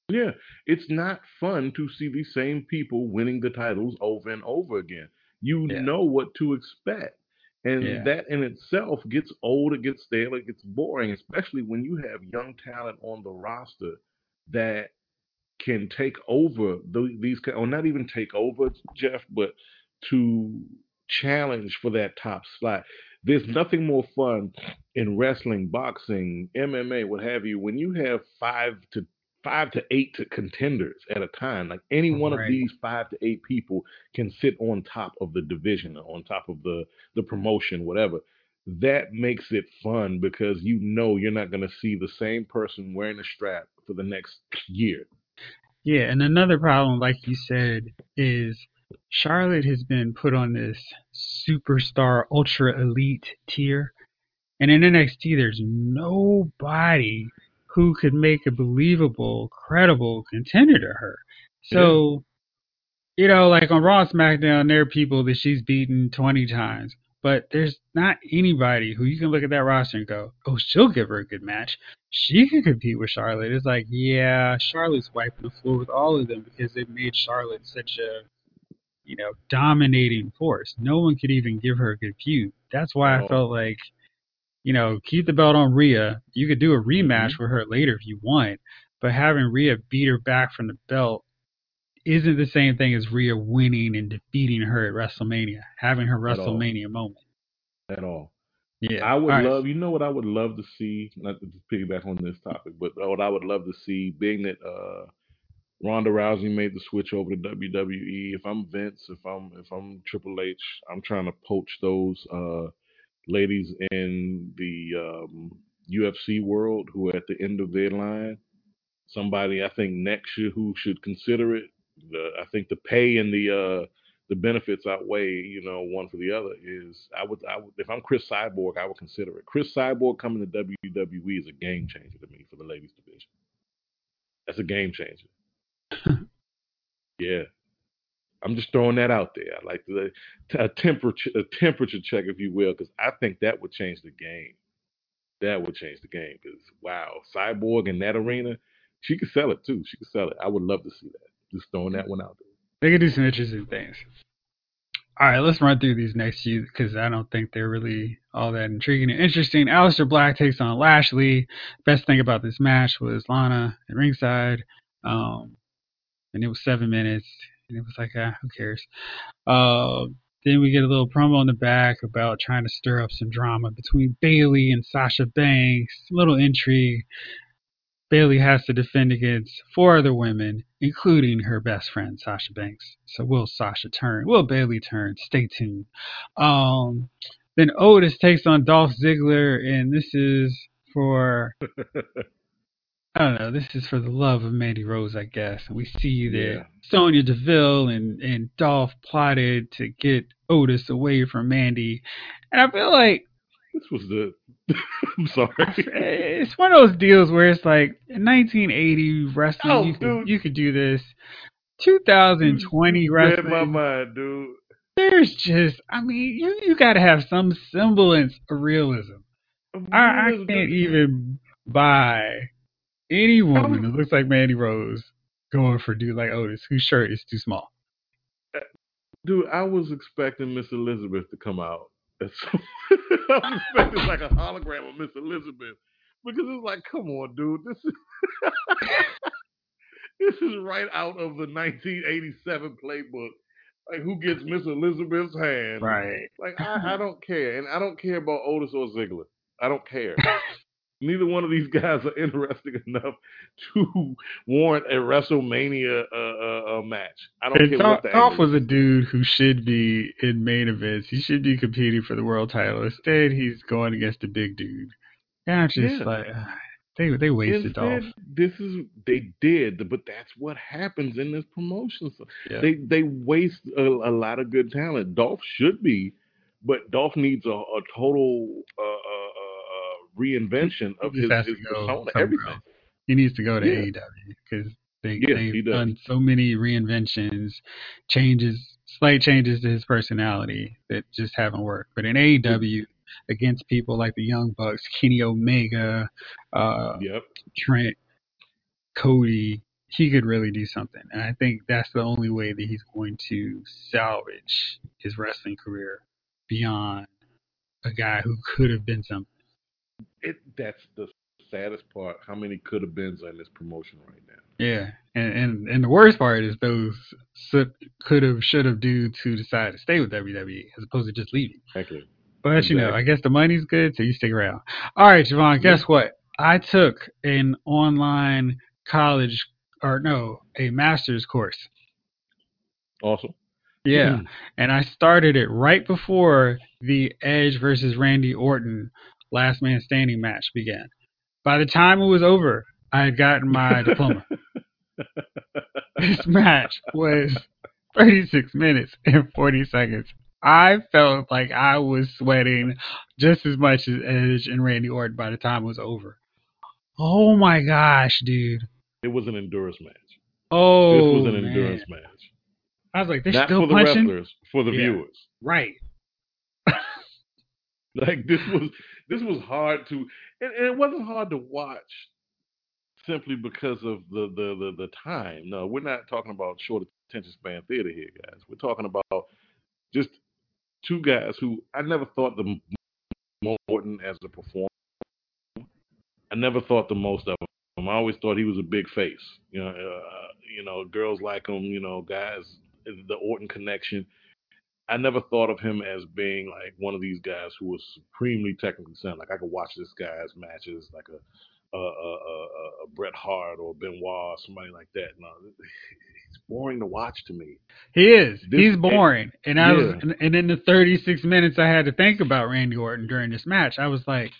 Yeah, it's not fun to see these same people winning the titles over and over again. You Yeah. know what to expect. And Yeah. that in itself gets old, it gets stale, it gets boring, especially when you have young talent on the roster that can take over th- these, or not even take over, Jeff, but to challenge for that top slot. There's nothing more fun in wrestling, boxing, MMA, what have you, when you have five to five to eight to contenders at a time. Like any one of these five to eight people can sit on top of the division, on top of the the promotion, whatever. That makes it fun because you know you're not going to see the same person wearing a strap for the next year. Yeah, and another problem, like you said, is Charlotte has been put on this superstar ultra elite tier. And in NXT, there's nobody who could make a believable, credible contender to her. So, you know, like on Raw SmackDown, there are people that she's beaten 20 times. But there's not anybody who you can look at that roster and go, oh, she'll give her a good match. She can compete with Charlotte. It's like, yeah, Charlotte's wiping the floor with all of them because they made Charlotte such a, you know, dominating force. No one could even give her a good feud. That's why I Oh. felt like, you know, keep the belt on Rhea. You could do a rematch Mhm. with her later if you want, but having Rhea beat her back from the belt isn't the same thing as Rhea winning and defeating her at WrestleMania, having her At all. WrestleMania moment. At all. Yeah, I would right. love, you know what I would love to see, not to piggyback on this topic, but what I would love to see, being that uh, Ronda Rousey made the switch over to WWE. If I'm Vince, if I'm if I'm Triple H, I'm trying to poach those uh, ladies in the um, UFC world who are at the end of their line. Somebody I think next year who should consider it. The, I think the pay and the uh, the benefits outweigh, you know, one for the other. Is I would, I would, if I'm Cris Cyborg, I would consider it. Cris Cyborg coming to WWE is a game changer to me for the ladies division. That's a game changer. yeah, I'm just throwing that out there. I like the a temperature, a temperature check, if you will, because I think that would change the game. That would change the game. Because wow, Cyborg in that arena, she could sell it too. She could sell it. I would love to see that. Just throwing that one out there. They could do some interesting things. All right, let's run through these next few because I don't think they're really all that intriguing and interesting. Aleister Black takes on Lashley. Best thing about this match was Lana at ringside, um, and it was seven minutes, and it was like, ah, who cares? Uh, then we get a little promo in the back about trying to stir up some drama between Bayley and Sasha Banks. Little intrigue. Bayley has to defend against four other women, including her best friend Sasha Banks. So will Sasha turn? Will Bayley turn? Stay tuned. Um, then Otis takes on Dolph Ziggler, and this is for I don't know. This is for the love of Mandy Rose, I guess. And We see that Yeah. Sonya Deville and and Dolph plotted to get Otis away from Mandy, and I feel like This was the. I'm sorry. it's one of those deals where it's like 1980 wrestling, Oh, you could you could do this. 2020 You read my mind, dude. there's just, I mean, you you got to have some semblance of realism. I, I can't even buy any woman um, was- who looks like Mandy Rose going for dude like Otis, whose shirt is too small. Dude, I was expecting Miss Elizabeth to come out. I was expecting like a hologram of Miss Elizabeth because it's like, come on, dude, this is this is right out of the 1987 playbook. Like, who gets Miss Elizabeth's hand? Right. Like, I, I don't care, and I don't care about Otis or Ziggler. I don't care. Neither one of these guys are interesting enough to warrant a WrestleMania uh, uh, uh, match. I don't And care Dolph, what Dolph angle was a dude who should be in main events. He should be competing for the world title. Instead, he's going against a big dude. And I'm just Yeah. like, they they wasted Dolph. Instead, this is they did, but that's what happens in this promotion. Yeah. They they waste a, a lot of good talent. Dolph should be, but Dolph needs a, a total uh, reinvention of his, his persona, everything. else. He needs to go to Yeah. AEW because they, yeah, they've done so many reinventions, changes, slight changes to his personality that just haven't worked. But in AEW, against people like the Young Bucks, Kenny Omega, uh, Yep. Trent, Cody, he could really do something. And I think that's the only way that he's going to salvage his wrestling career beyond a guy who could have been something. It that's the saddest part. How many could have beens in this promotion right now? Yeah, and and, and the worst part is those could have, should have dudes to decide to stay with WWE as opposed to just leaving. Exactly. But you know, I guess the money's good, so you stick around. All right, Jovon, guess what? I took an online college, or no, a master's course. Awesome. Yeah, hmm. and I started it right before the Edge versus Randy Orton last man standing match began. By the time it was over, I had gotten my diploma. this match was 36 minutes and 40 seconds. I felt like I was sweating just as much as Edge and Randy Orton by the time it was over. Oh my gosh, dude. It was an endurance match. Oh, this was an man. endurance match. I was like, they're Not still for the punching? wrestlers, for the Yeah. viewers. Right. Like this was this was hard to and, and it wasn't hard to watch simply because of the, the, the, the time. No, we're not talking about short attention span theater here, guys. We're talking about just two guys who I never thought the important as a performer. I never thought the most of him. I always thought he was a big face. You know, uh, you know, girls like him. You know, guys, the Orton connection. I never thought of him as being like one of these guys who was supremely technically sound. Like I could watch this guy's matches, like a a, a, a, a Bret Hart or Benoit, or somebody like that. No, it's boring to watch to me. He is. This- He's boring. And I was Yeah. and, and in the 36 minutes I had to think about Randy Orton during this match, I was like,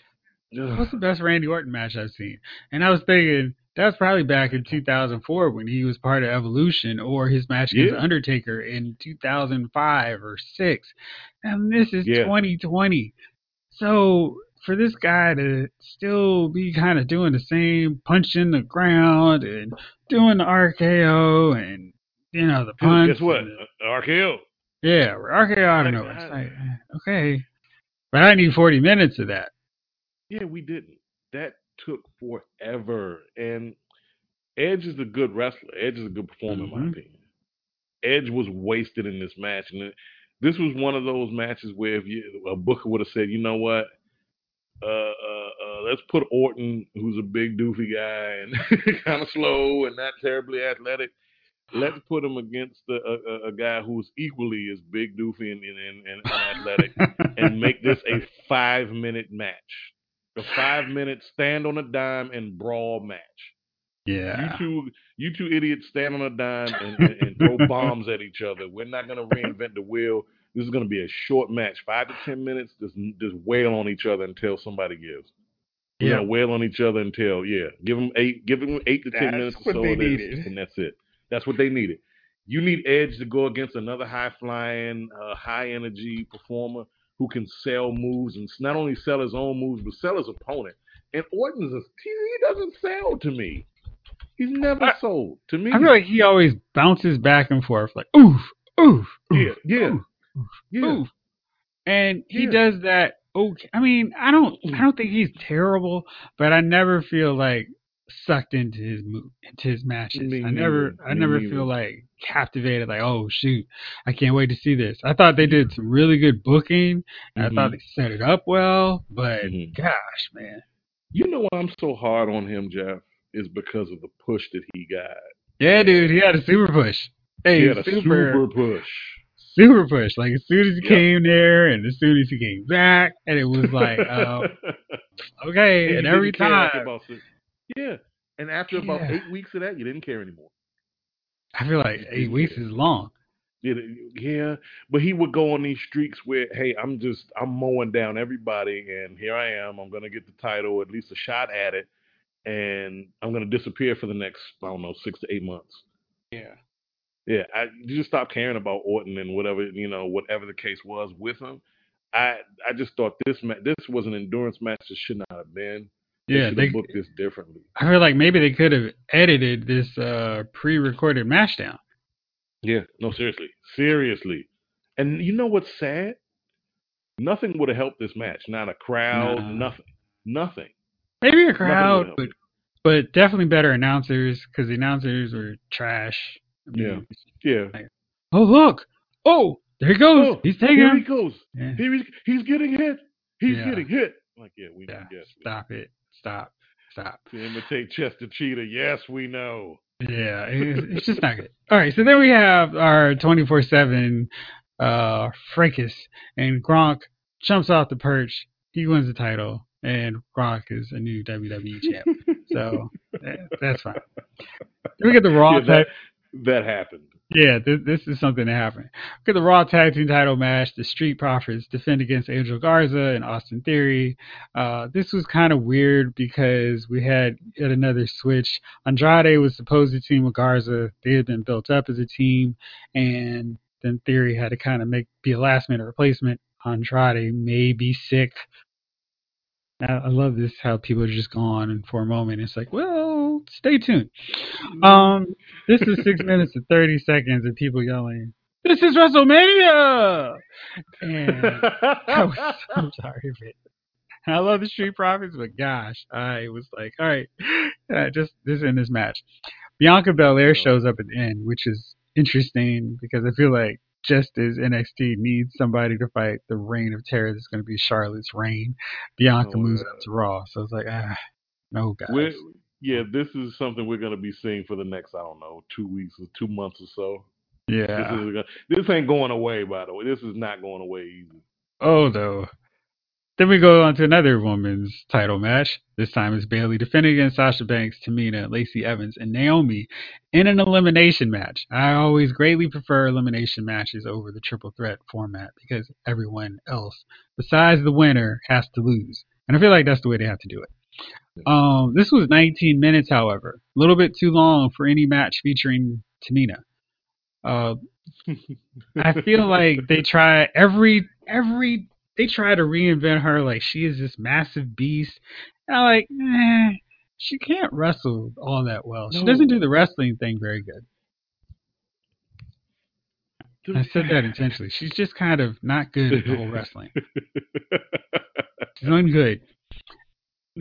what's the best Randy Orton match I've seen? And I was thinking that was probably back in 2004 when he was part of Evolution or his match against Yeah. Undertaker in 2005 or 6. And this is Yeah. 2020. So for this guy to still be kind of doing the same punching the ground and doing the RKO and you know the punch. Guess what? the- RKO. yeah, RKO I don't know. It's like, okay, but I need 40 minutes of that. Yeah, we didn't. That took forever. And Edge is a good wrestler. Edge is a good performer, in my Mhm. opinion. Edge was wasted in this match, and it, this was one of those matches where if you, a booker would have said, "You know what? Uh, uh, uh, let's put Orton, who's a big doofy guy and kind of slow and not terribly athletic. Let's put him against a, a, a- guy who's equally as big, doofy, and, and, and unathletic." and make this a five minute match. A five minute stand on a dime and brawl match. yeah. You two you two idiots stand on a dime and, and, and throw bombs at each other. We're not gonna reinvent the wheel. This is gonna be a short match, five to ten minutes, just just wail on each other until somebody gives. We're Yeah. wail on each other until yeah. Give them eight give them eight to ten That's minutes or so they needed. and that's it. That's what they needed. You need Edge to go against another high flying, uh, high energy performer who can sell moves and not only sell his own moves but sell his opponent. And Orton's a, he, he doesn't sell to me. He's never I- sold to me. I feel like he always bounces back and forth, like oof, oof, yeah, oof, yeah, oof, yeah. oof. and he Yeah. does that. Okay, I mean, I don't, I mm. don't think he's terrible, but I never feel like sucked into his into his matches. Me I never. I never neither. feel like captivated. Like, oh shoot, I can't wait to see this. I thought they did some really good booking. and I thought Mhm. they set it up well, but Mhm. gosh, man, You know why I'm so hard on him, Jeff? Is because of the push that he got. yeah, dude, he had a super push. Hey, He had a super, super push. super push. Like as soon as he Yep. came there, and as soon as he came back, and it was like, um, okay, And and, every time after about six. Yeah, and after about eight weeks of that, you didn't care anymore. I feel like eight weeks is long. Yeah, yeah, but he would go on these streaks where, hey, I'm just I'm mowing down everybody, and here I am. I'm gonna get the title, at least a shot at it, and I'm gonna disappear for the next I don't know six to eight months. Yeah. Yeah, I you just stop caring about Orton and whatever you know, whatever the case was with him. I I just thought this ma- this was an endurance match that should not have been. They Yeah, they, have booked this differently. I feel like maybe they could have edited this uh, pre-recorded match down. Yeah, no, seriously, seriously. And you know what's sad? Nothing would have helped this match. Not a crowd, Nah. nothing, nothing. Maybe a crowd, but but definitely better announcers because the announcers were trash. I Yeah. mean, Yeah. Oh look! Oh, there he goes. Oh, He's taking here him. he goes. Yeah. Here he's, he's getting hit. He's Yeah. getting hit. Like, yeah, we Yeah. we Stop it! Stop! Stop! To imitate Chester Cheetah, yes, we know. Yeah, it's, it's just not good. All right, so then we have our 24/7 uh fracas, and Gronk jumps off the perch. He wins the title, and Gronk is a new WWE champ. So eh, that's fine. Then we get the Raw Yeah, that, that happened. Yeah, this, this is something that happened. Look at the Raw Tag Team Title match. The Street Profits defend against Angel Garza and Austin Theory. Uh, this was kind of weird because we had yet another switch. Andrade was supposed to team with Garza. They had been built up as a team, and then Theory had to kind of make be a last minute replacement. Andrade may be sick. I, I love this how people are just gone and for a moment it's like, well, stay tuned. Um, this is six minutes and thirty seconds of people yelling, "This is WrestleMania!" And I was so tired of it. I love the Street Profits, but gosh, I was like, all right, uh, just this in this match. Bianca Belair shows up at the end, which is interesting because I feel like just as NXT needs somebody to fight the Reign of Terror, that's going to be Charlotte's reign. Bianca Oh, moves up to Raw, so it's like, ah, no, guys. Yeah, this is something we're gonna be seeing for the next, I don't know, two weeks or two months or so. This yeah. is gonna, this ain't going away, by the way. This is not going away easy. Oh, no. Then we go on to another women's title match. This time it's Bayley defending against Sasha Banks, Tamina, Lacey Evans, and Naomi in an elimination match. I always greatly prefer elimination matches over the triple threat format because everyone else, besides the winner, has to lose. And I feel like that's the way they have to do it. Um, this was 19 minutes, however, a little bit too long for any match featuring Tamina. Uh, I feel like they try every every they try to reinvent her like she is this massive beast. And I'm like, eh, she can't wrestle all that well. She doesn't do the wrestling thing very good. I said that intentionally. She's just kind of not good at the whole wrestling. She's ungood.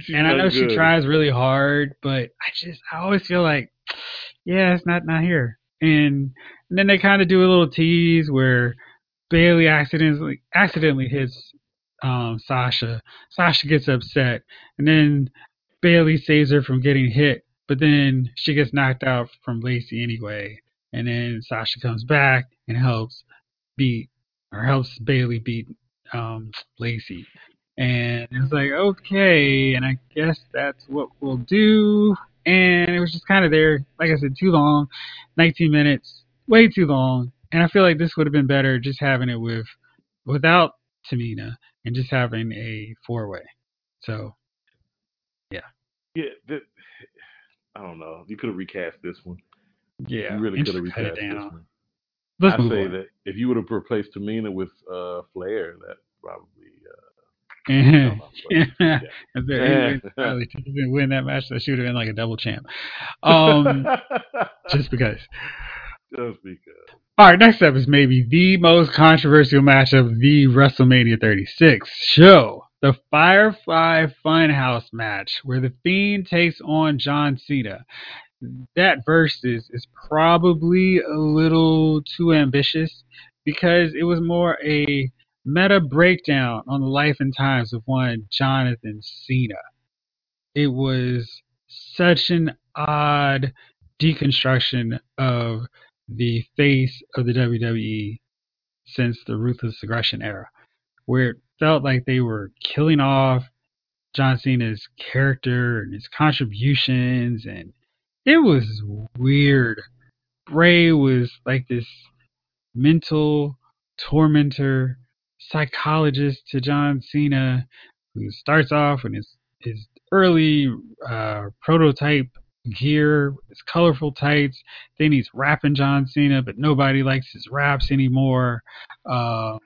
She's and I know not she tries really hard, but I just I always feel like, yeah, it's not not here. And, and then they kind of do a little tease where Bayley accidentally accidentally hits um, Sasha. Sasha gets upset, and then Bayley saves her from getting hit, but then she gets knocked out from Lacey anyway. And then Sasha comes back and helps beat or helps Bayley beat um, Lacey. And it was like, okay, and I guess that's what we'll do. And it was just kind of there, like I said, too long, 19 minutes, way too long. And I feel like this would have been better just having it with, without Tamina and just having a four way. So, Yeah, Yeah. that, I don't know. You could have recast this one. yeah, you really could have recast this one. Let's I say on. that if you would have replaced Tamina with uh, Flair, that probably. Uh, yeah. If there- didn't win that match, that should have been like a double champ. Um, just because. Just because. All right, next up is maybe the most controversial match of the WrestleMania 36 show. The Firefly Funhouse match, where The Fiend takes on John Cena. That versus is probably a little too ambitious because it was more a meta breakdown on the life and times of one Jonathan Cena. It was such an odd deconstruction of the face of the WWE since the Ruthless Aggression era, where it felt like they were killing off John Cena's character and his contributions, and it was weird. Bray was like this mental tormentor, psychologist to John Cena, who starts off in his his early uh, prototype gear, his colorful tights. Then he's rapping John Cena, but nobody likes his raps anymore. Uh,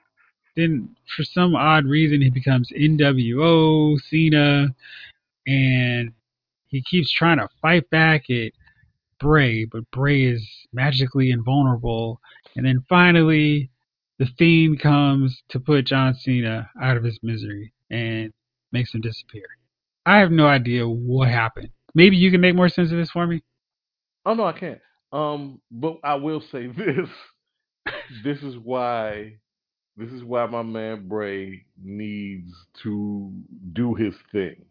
then, for some odd reason, he becomes NWO Cena, and he keeps trying to fight back at Bray, but Bray is magically invulnerable. And then finally, the Fiend comes to put John Cena out of his misery and makes him disappear. I have no idea what happened. Maybe you can make more sense of this for me. Oh no, I can't. Um, but I will say this: this is why, this is why my man Bray needs to do his thing,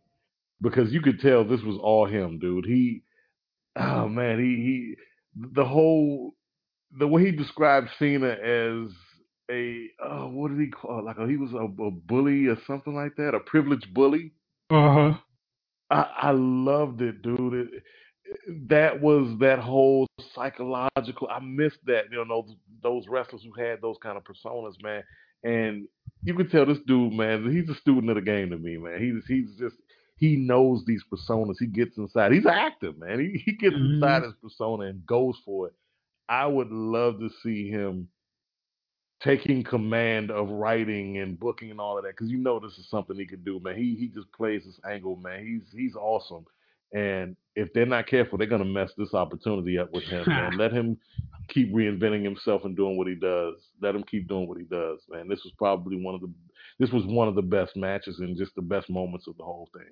because you could tell this was all him, dude. He, oh man, he he, the whole, the way he described Cena as a, uh, what did he call? it? Like a, he was a, a bully or something like that, a privileged bully. Uh huh. I, I loved it, dude. It, that was that whole psychological. I missed that. You know, those those wrestlers who had those kind of personas, man. And you can tell this dude, man, he's a student of the game to me, man. He's he's just he knows these personas. He gets inside. He's an actor, man. He he gets Mhm. inside his persona and goes for it. I would love to see him taking command of writing and booking and all of that because you know this is something he could do, man. He he just plays this angle, man. He's he's awesome. And if they're not careful, they're gonna mess this opportunity up with him, man. Let him keep reinventing himself and doing what he does. Let him keep doing what he does, man. This was probably one of the this was one of the best matches and just the best moments of the whole thing.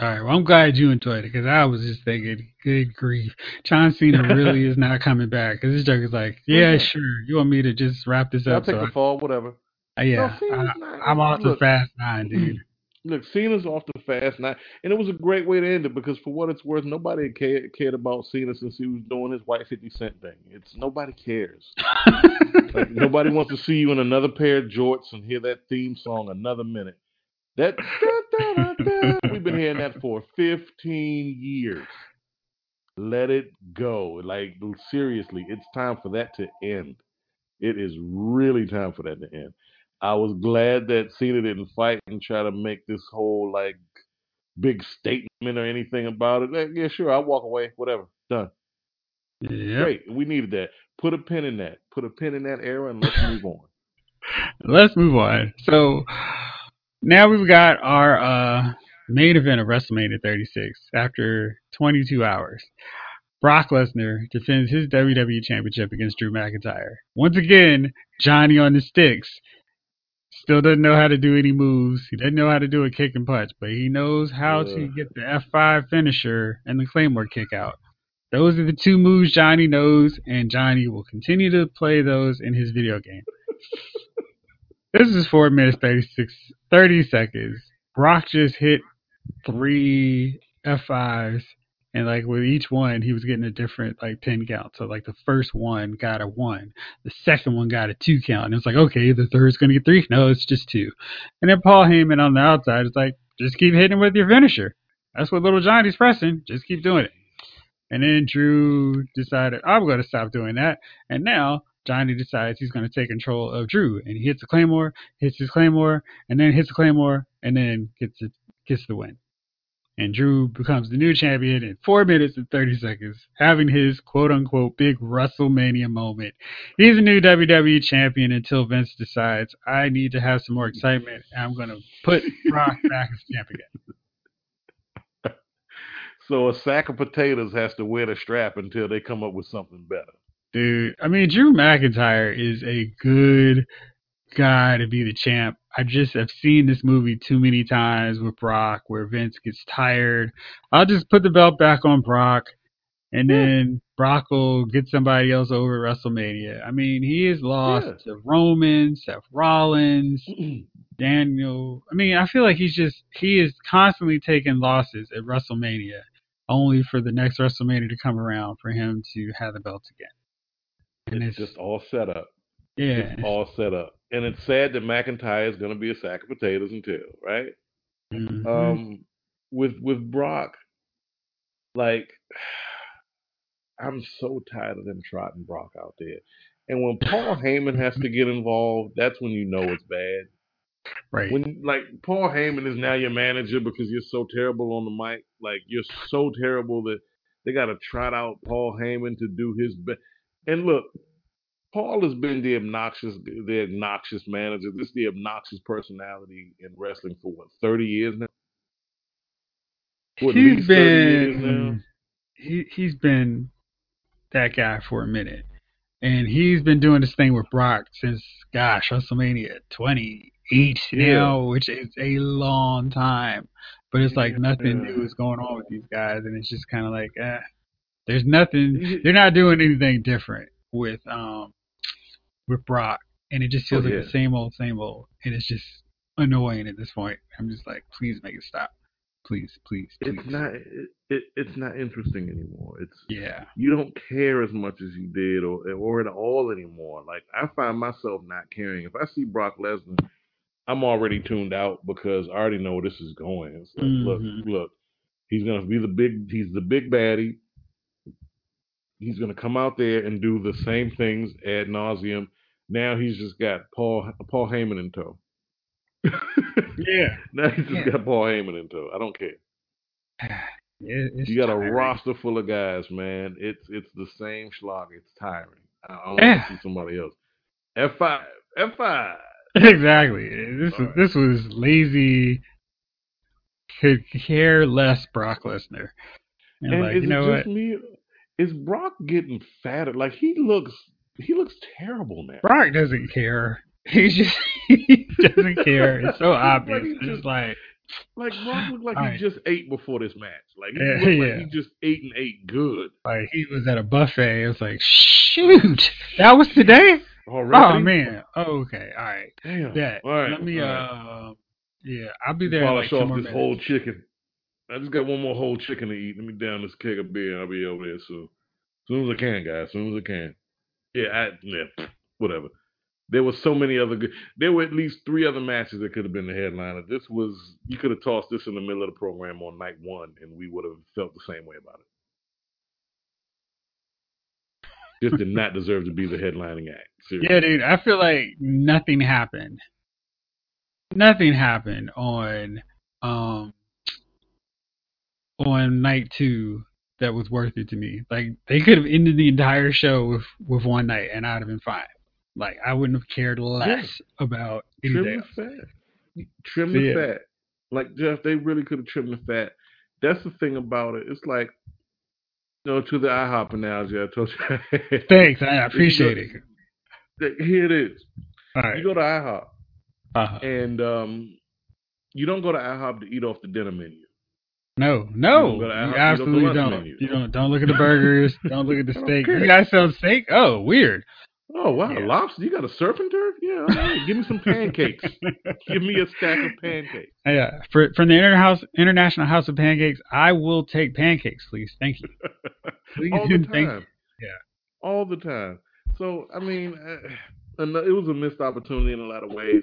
All right. Well, I'm glad you enjoyed it because I was just thinking, good grief, John Cena really is not coming back. Because this joke is like, yeah, sure, you want me to just wrap this up? I'll take So the fall, whatever. I, yeah, No, I, not- I'm off the fast nine, dude. Look, Cena's off the fast nine, and it was a great way to end it because, for what it's worth, nobody cared, cared about Cena since he was doing his white fifty cent thing. It's nobody cares. Like, nobody wants to see you in another pair of jorts and hear that theme song another minute. That da-da-da-da, we've been hearing that for fifteen years. Let it go. Like seriously, it's time for that to end. It is really time for that to end. I was glad that Cena didn't fight and try to make this whole like big statement or anything about it. Like, yeah, sure, I'll walk away. Whatever. Done. Yep. Great. We needed that. Put a pin in that. Put a pin in that era and let's move on. Let's move on. So now we've got our uh, main event of WrestleMania 36 after 22 hours. Brock Lesnar defends his WWE Championship against Drew McIntyre. Once again, Johnny on the sticks. Still doesn't know how to do any moves. He doesn't know how to do a kick and punch, but he knows how to get the F5 finisher and the Claymore kick out. Those are the two moves Johnny knows, and Johnny will continue to play those in his video game. this is 4 minutes 36, 30 seconds. Brock just hit three F5s, and like with each one, he was getting a different like pin count. So like the first one got a one, the second one got a two count, and it's like okay, the third's gonna get three. No, it's just two. And then Paul Heyman on the outside is like, just keep hitting with your finisher. That's what little Johnny's pressing. Just keep doing it. And then Drew decided, I'm going to stop doing that. And now Johnny decides he's going to take control of Drew. And he hits a Claymore, hits his Claymore, and then hits a Claymore, and then gets gets the win. And Drew becomes the new champion in 4 minutes and 30 seconds, having his quote unquote big WrestleMania moment. He's a new WWE champion until Vince decides, I need to have some more excitement, and I'm going to put Brock back as champ again. So a sack of potatoes has to wear the strap until they come up with something better. Dude, I mean, Drew McIntyre is a good guy to be the champ. I just have seen this movie too many times with Brock where Vince gets tired. I'll just put the belt back on Brock and Yeah. then Brock will get somebody else over at WrestleMania. I mean, he is lost Yeah. to Roman, Seth Rollins, Daniel. I mean, I feel like he's just he is constantly taking losses at WrestleMania, only for the next WrestleMania to come around for him to have the belt again. And It's just all set up. yeah, It's all set up. And it's sad that McIntyre is going to be a sack of potatoes until, right? Mhm. Um, with with Brock, like I'm so tired of them trotting Brock out there. And when Paul Heyman has to get involved, that's when you know it's bad. right. When like Paul Heyman is now your manager because you're so terrible on the mic, like you're so terrible that they got to trot out Paul Heyman to do his best. And look, Paul has been the obnoxious, the obnoxious manager. This is the obnoxious personality in wrestling for what 30 years now. For at he's least 30 years now. been he he's been that guy for a minute, and he's been doing this thing with Brock since gosh WrestleMania 28 Yeah. now, which is a long time. But it's like nothing Yeah. new is going on with these guys, and it's just kind of like eh, there's nothing. They're not doing anything different with um with Brock, and it just feels Oh, like the same old, same old, and it's just annoying at this point. I'm just like, please make it stop, please, please, please. It's not. It, it, it's not interesting anymore. It's Yeah. you don't care as much as you did or or at all anymore. Like I find myself not caring. If I see Brock Lesnar, I'm already tuned out because I already know where this is going. It's like, Mhm. look, look, he's gonna be the big he's the big baddie. He's gonna come out there and do the same things ad nauseum. Now he's just got Paul Paul Heyman in tow. Yeah. now he's just Yeah. got Paul Heyman in tow. I don't care. It, You got a roster full of guys, man. It's it's the same schlock. It's tiring. I I want Yeah. to see somebody else. F five, F five. Exactly. This was Alright. this was lazy. Could care less Brock Lesnar. And, And like, is you know it what? just me? Is Brock getting fatter? Like he looks, he looks terrible now. Brock doesn't care. He just he doesn't care. It's so Like, obvious. It's just- like Like Brock looked like he just ate before this match. Like he Yeah, like he just ate and ate good like he was at a buffet. It was like shoot, that was today. already. Oh man. Oh, okay. All right. damn. Yeah. All right. Let me. all right. Uh. Yeah. I'll be there. polish like off this minutes. whole chicken. I just got one more whole chicken to eat. Let me down this keg of beer. I'll be over there soon. As soon as I can, guys. As soon as I can. Yeah, I, yeah, whatever. There were so many other good. There were at least three other matches that could have been the headliner. This was you could have tossed this in the middle of the program on night one, and we would have felt the same way about it. This did not deserve to be the headlining act. Seriously. Yeah, dude. I feel like nothing happened. Nothing happened on um on night two that was worth it to me. Like they could have ended the entire show with with one night, and I'd have been fine. Like I wouldn't have cared less about Trim anything. the fat. Trim the yeah. fat. Like Jeff, they really could have trimmed the fat. That's the thing about it. It's like, you know, to the IHOP analogy I told you. Thanks, I appreciate it. Here it is. All right. You go to IHOP Uh, and um, you don't go to IHOP to eat off the dinner menu. No, no, don't go to IHOP, you you absolutely don't. menu. You don't. Don't look at the burgers. don't look at the steak. You guys sell steak? Oh, weird. Oh wow, Yeah. lobster! You got a turf? Yeah, all right. give me some pancakes. give me a stack of pancakes. Yeah, for from the Inter House International House of Pancakes, I will take pancakes, please. Thank you. Please all the time. Yeah. all the time. So I mean, uh, it was a missed opportunity in a lot of ways.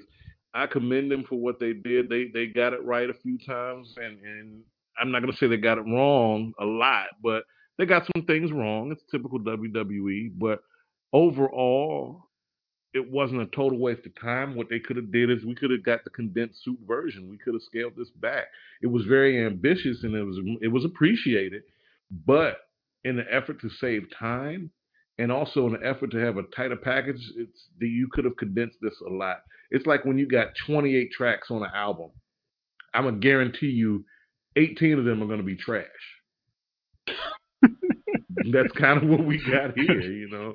I commend them for what they did. They they got it right a few times, and and I'm not gonna say they got it wrong a lot, but they got some things wrong. It's typical WWE, but overall. It wasn't a total waste of time. What they could have did is we could have got the condensed soup version. We could have scaled this back. It was very ambitious and it was it was appreciated, but in the effort to save time and also in the effort to have a tighter package, it's that you could have condensed this a lot. It's like when you got 28 tracks on an album. I'm gonna guarantee you, 18 of them are gonna be trash. That's kind of what we got here, you know.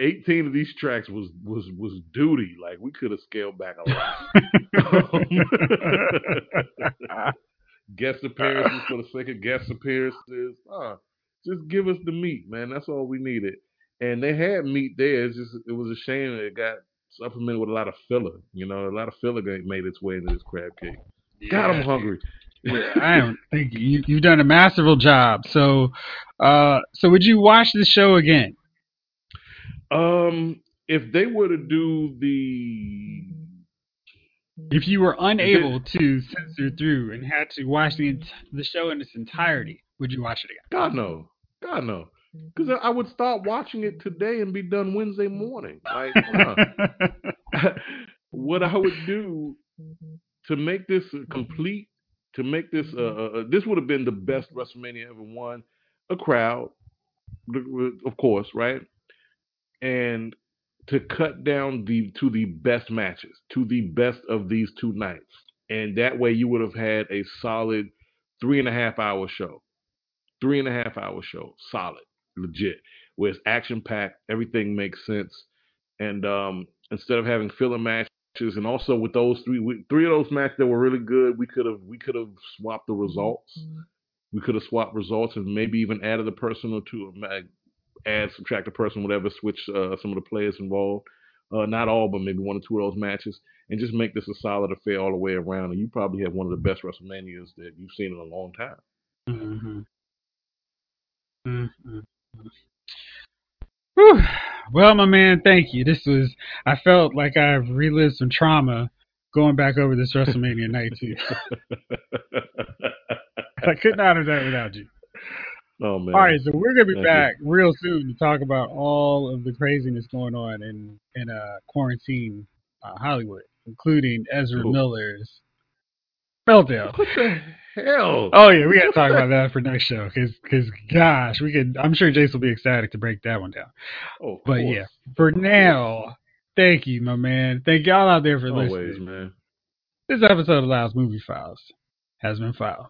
18 of these tracks was was was duty. Like we could have scaled back a lot. guest appearances for the sake of guest appearances. Uh, just give us the meat, man. That's all we needed. And they had meat there. It's just it was a shame that it got supplemented with a lot of filler. You know, a lot of filler made its way into this crab cake. God, I'm hungry. Yeah, I don't think you you've done a masterful job. So, uh, so would you watch the show again? Um, if they were to do the If you were unable to censor through and had to watch the ent- the show in its entirety, would you watch it again? God no, God no, because I would start watching it today and be done Wednesday morning. Like, nah. what I would do to make this complete, to make this, uh, this would have been the best WrestleMania ever won. A crowd, of course, right? And to cut down the to the best matches, to the best of these two nights, and that way you would have had a solid three and a half hour show, three and a half hour show, solid, legit, where it's action packed, everything makes sense, and um, instead of having filler matches, and also with those three, we, three of those matches that were really good, we could have we could have swapped the results. We could have swapped results and maybe even added a person or two, add, subtract a person, whatever, switch uh, some of the players involved. Uh, not all, but maybe one or two of those matches, and just make this a solid affair all the way around. And you probably have one of the best WrestleManias that you've seen in a long time. Mm-hmm. Mm-hmm. Whew. Well, my man, thank you. This was, I felt like I've relived some trauma going back over this WrestleMania night, too. I could not have done it without you. Oh man! All right, so we're gonna be Thank back real soon to talk about all of the craziness going on in in uh, quarantine uh, Hollywood, including Ezra Ooh. Miller's meltdown. Hell? Oh yeah, we gotta talk about that for next show, because gosh, we could. I'm sure Jace will be ecstatic to break that one down. Oh, But course. yeah, for now, thank you, my man. Thank y'all out there for always, listening. man. This episode of Lyle's Movie Files has been filed.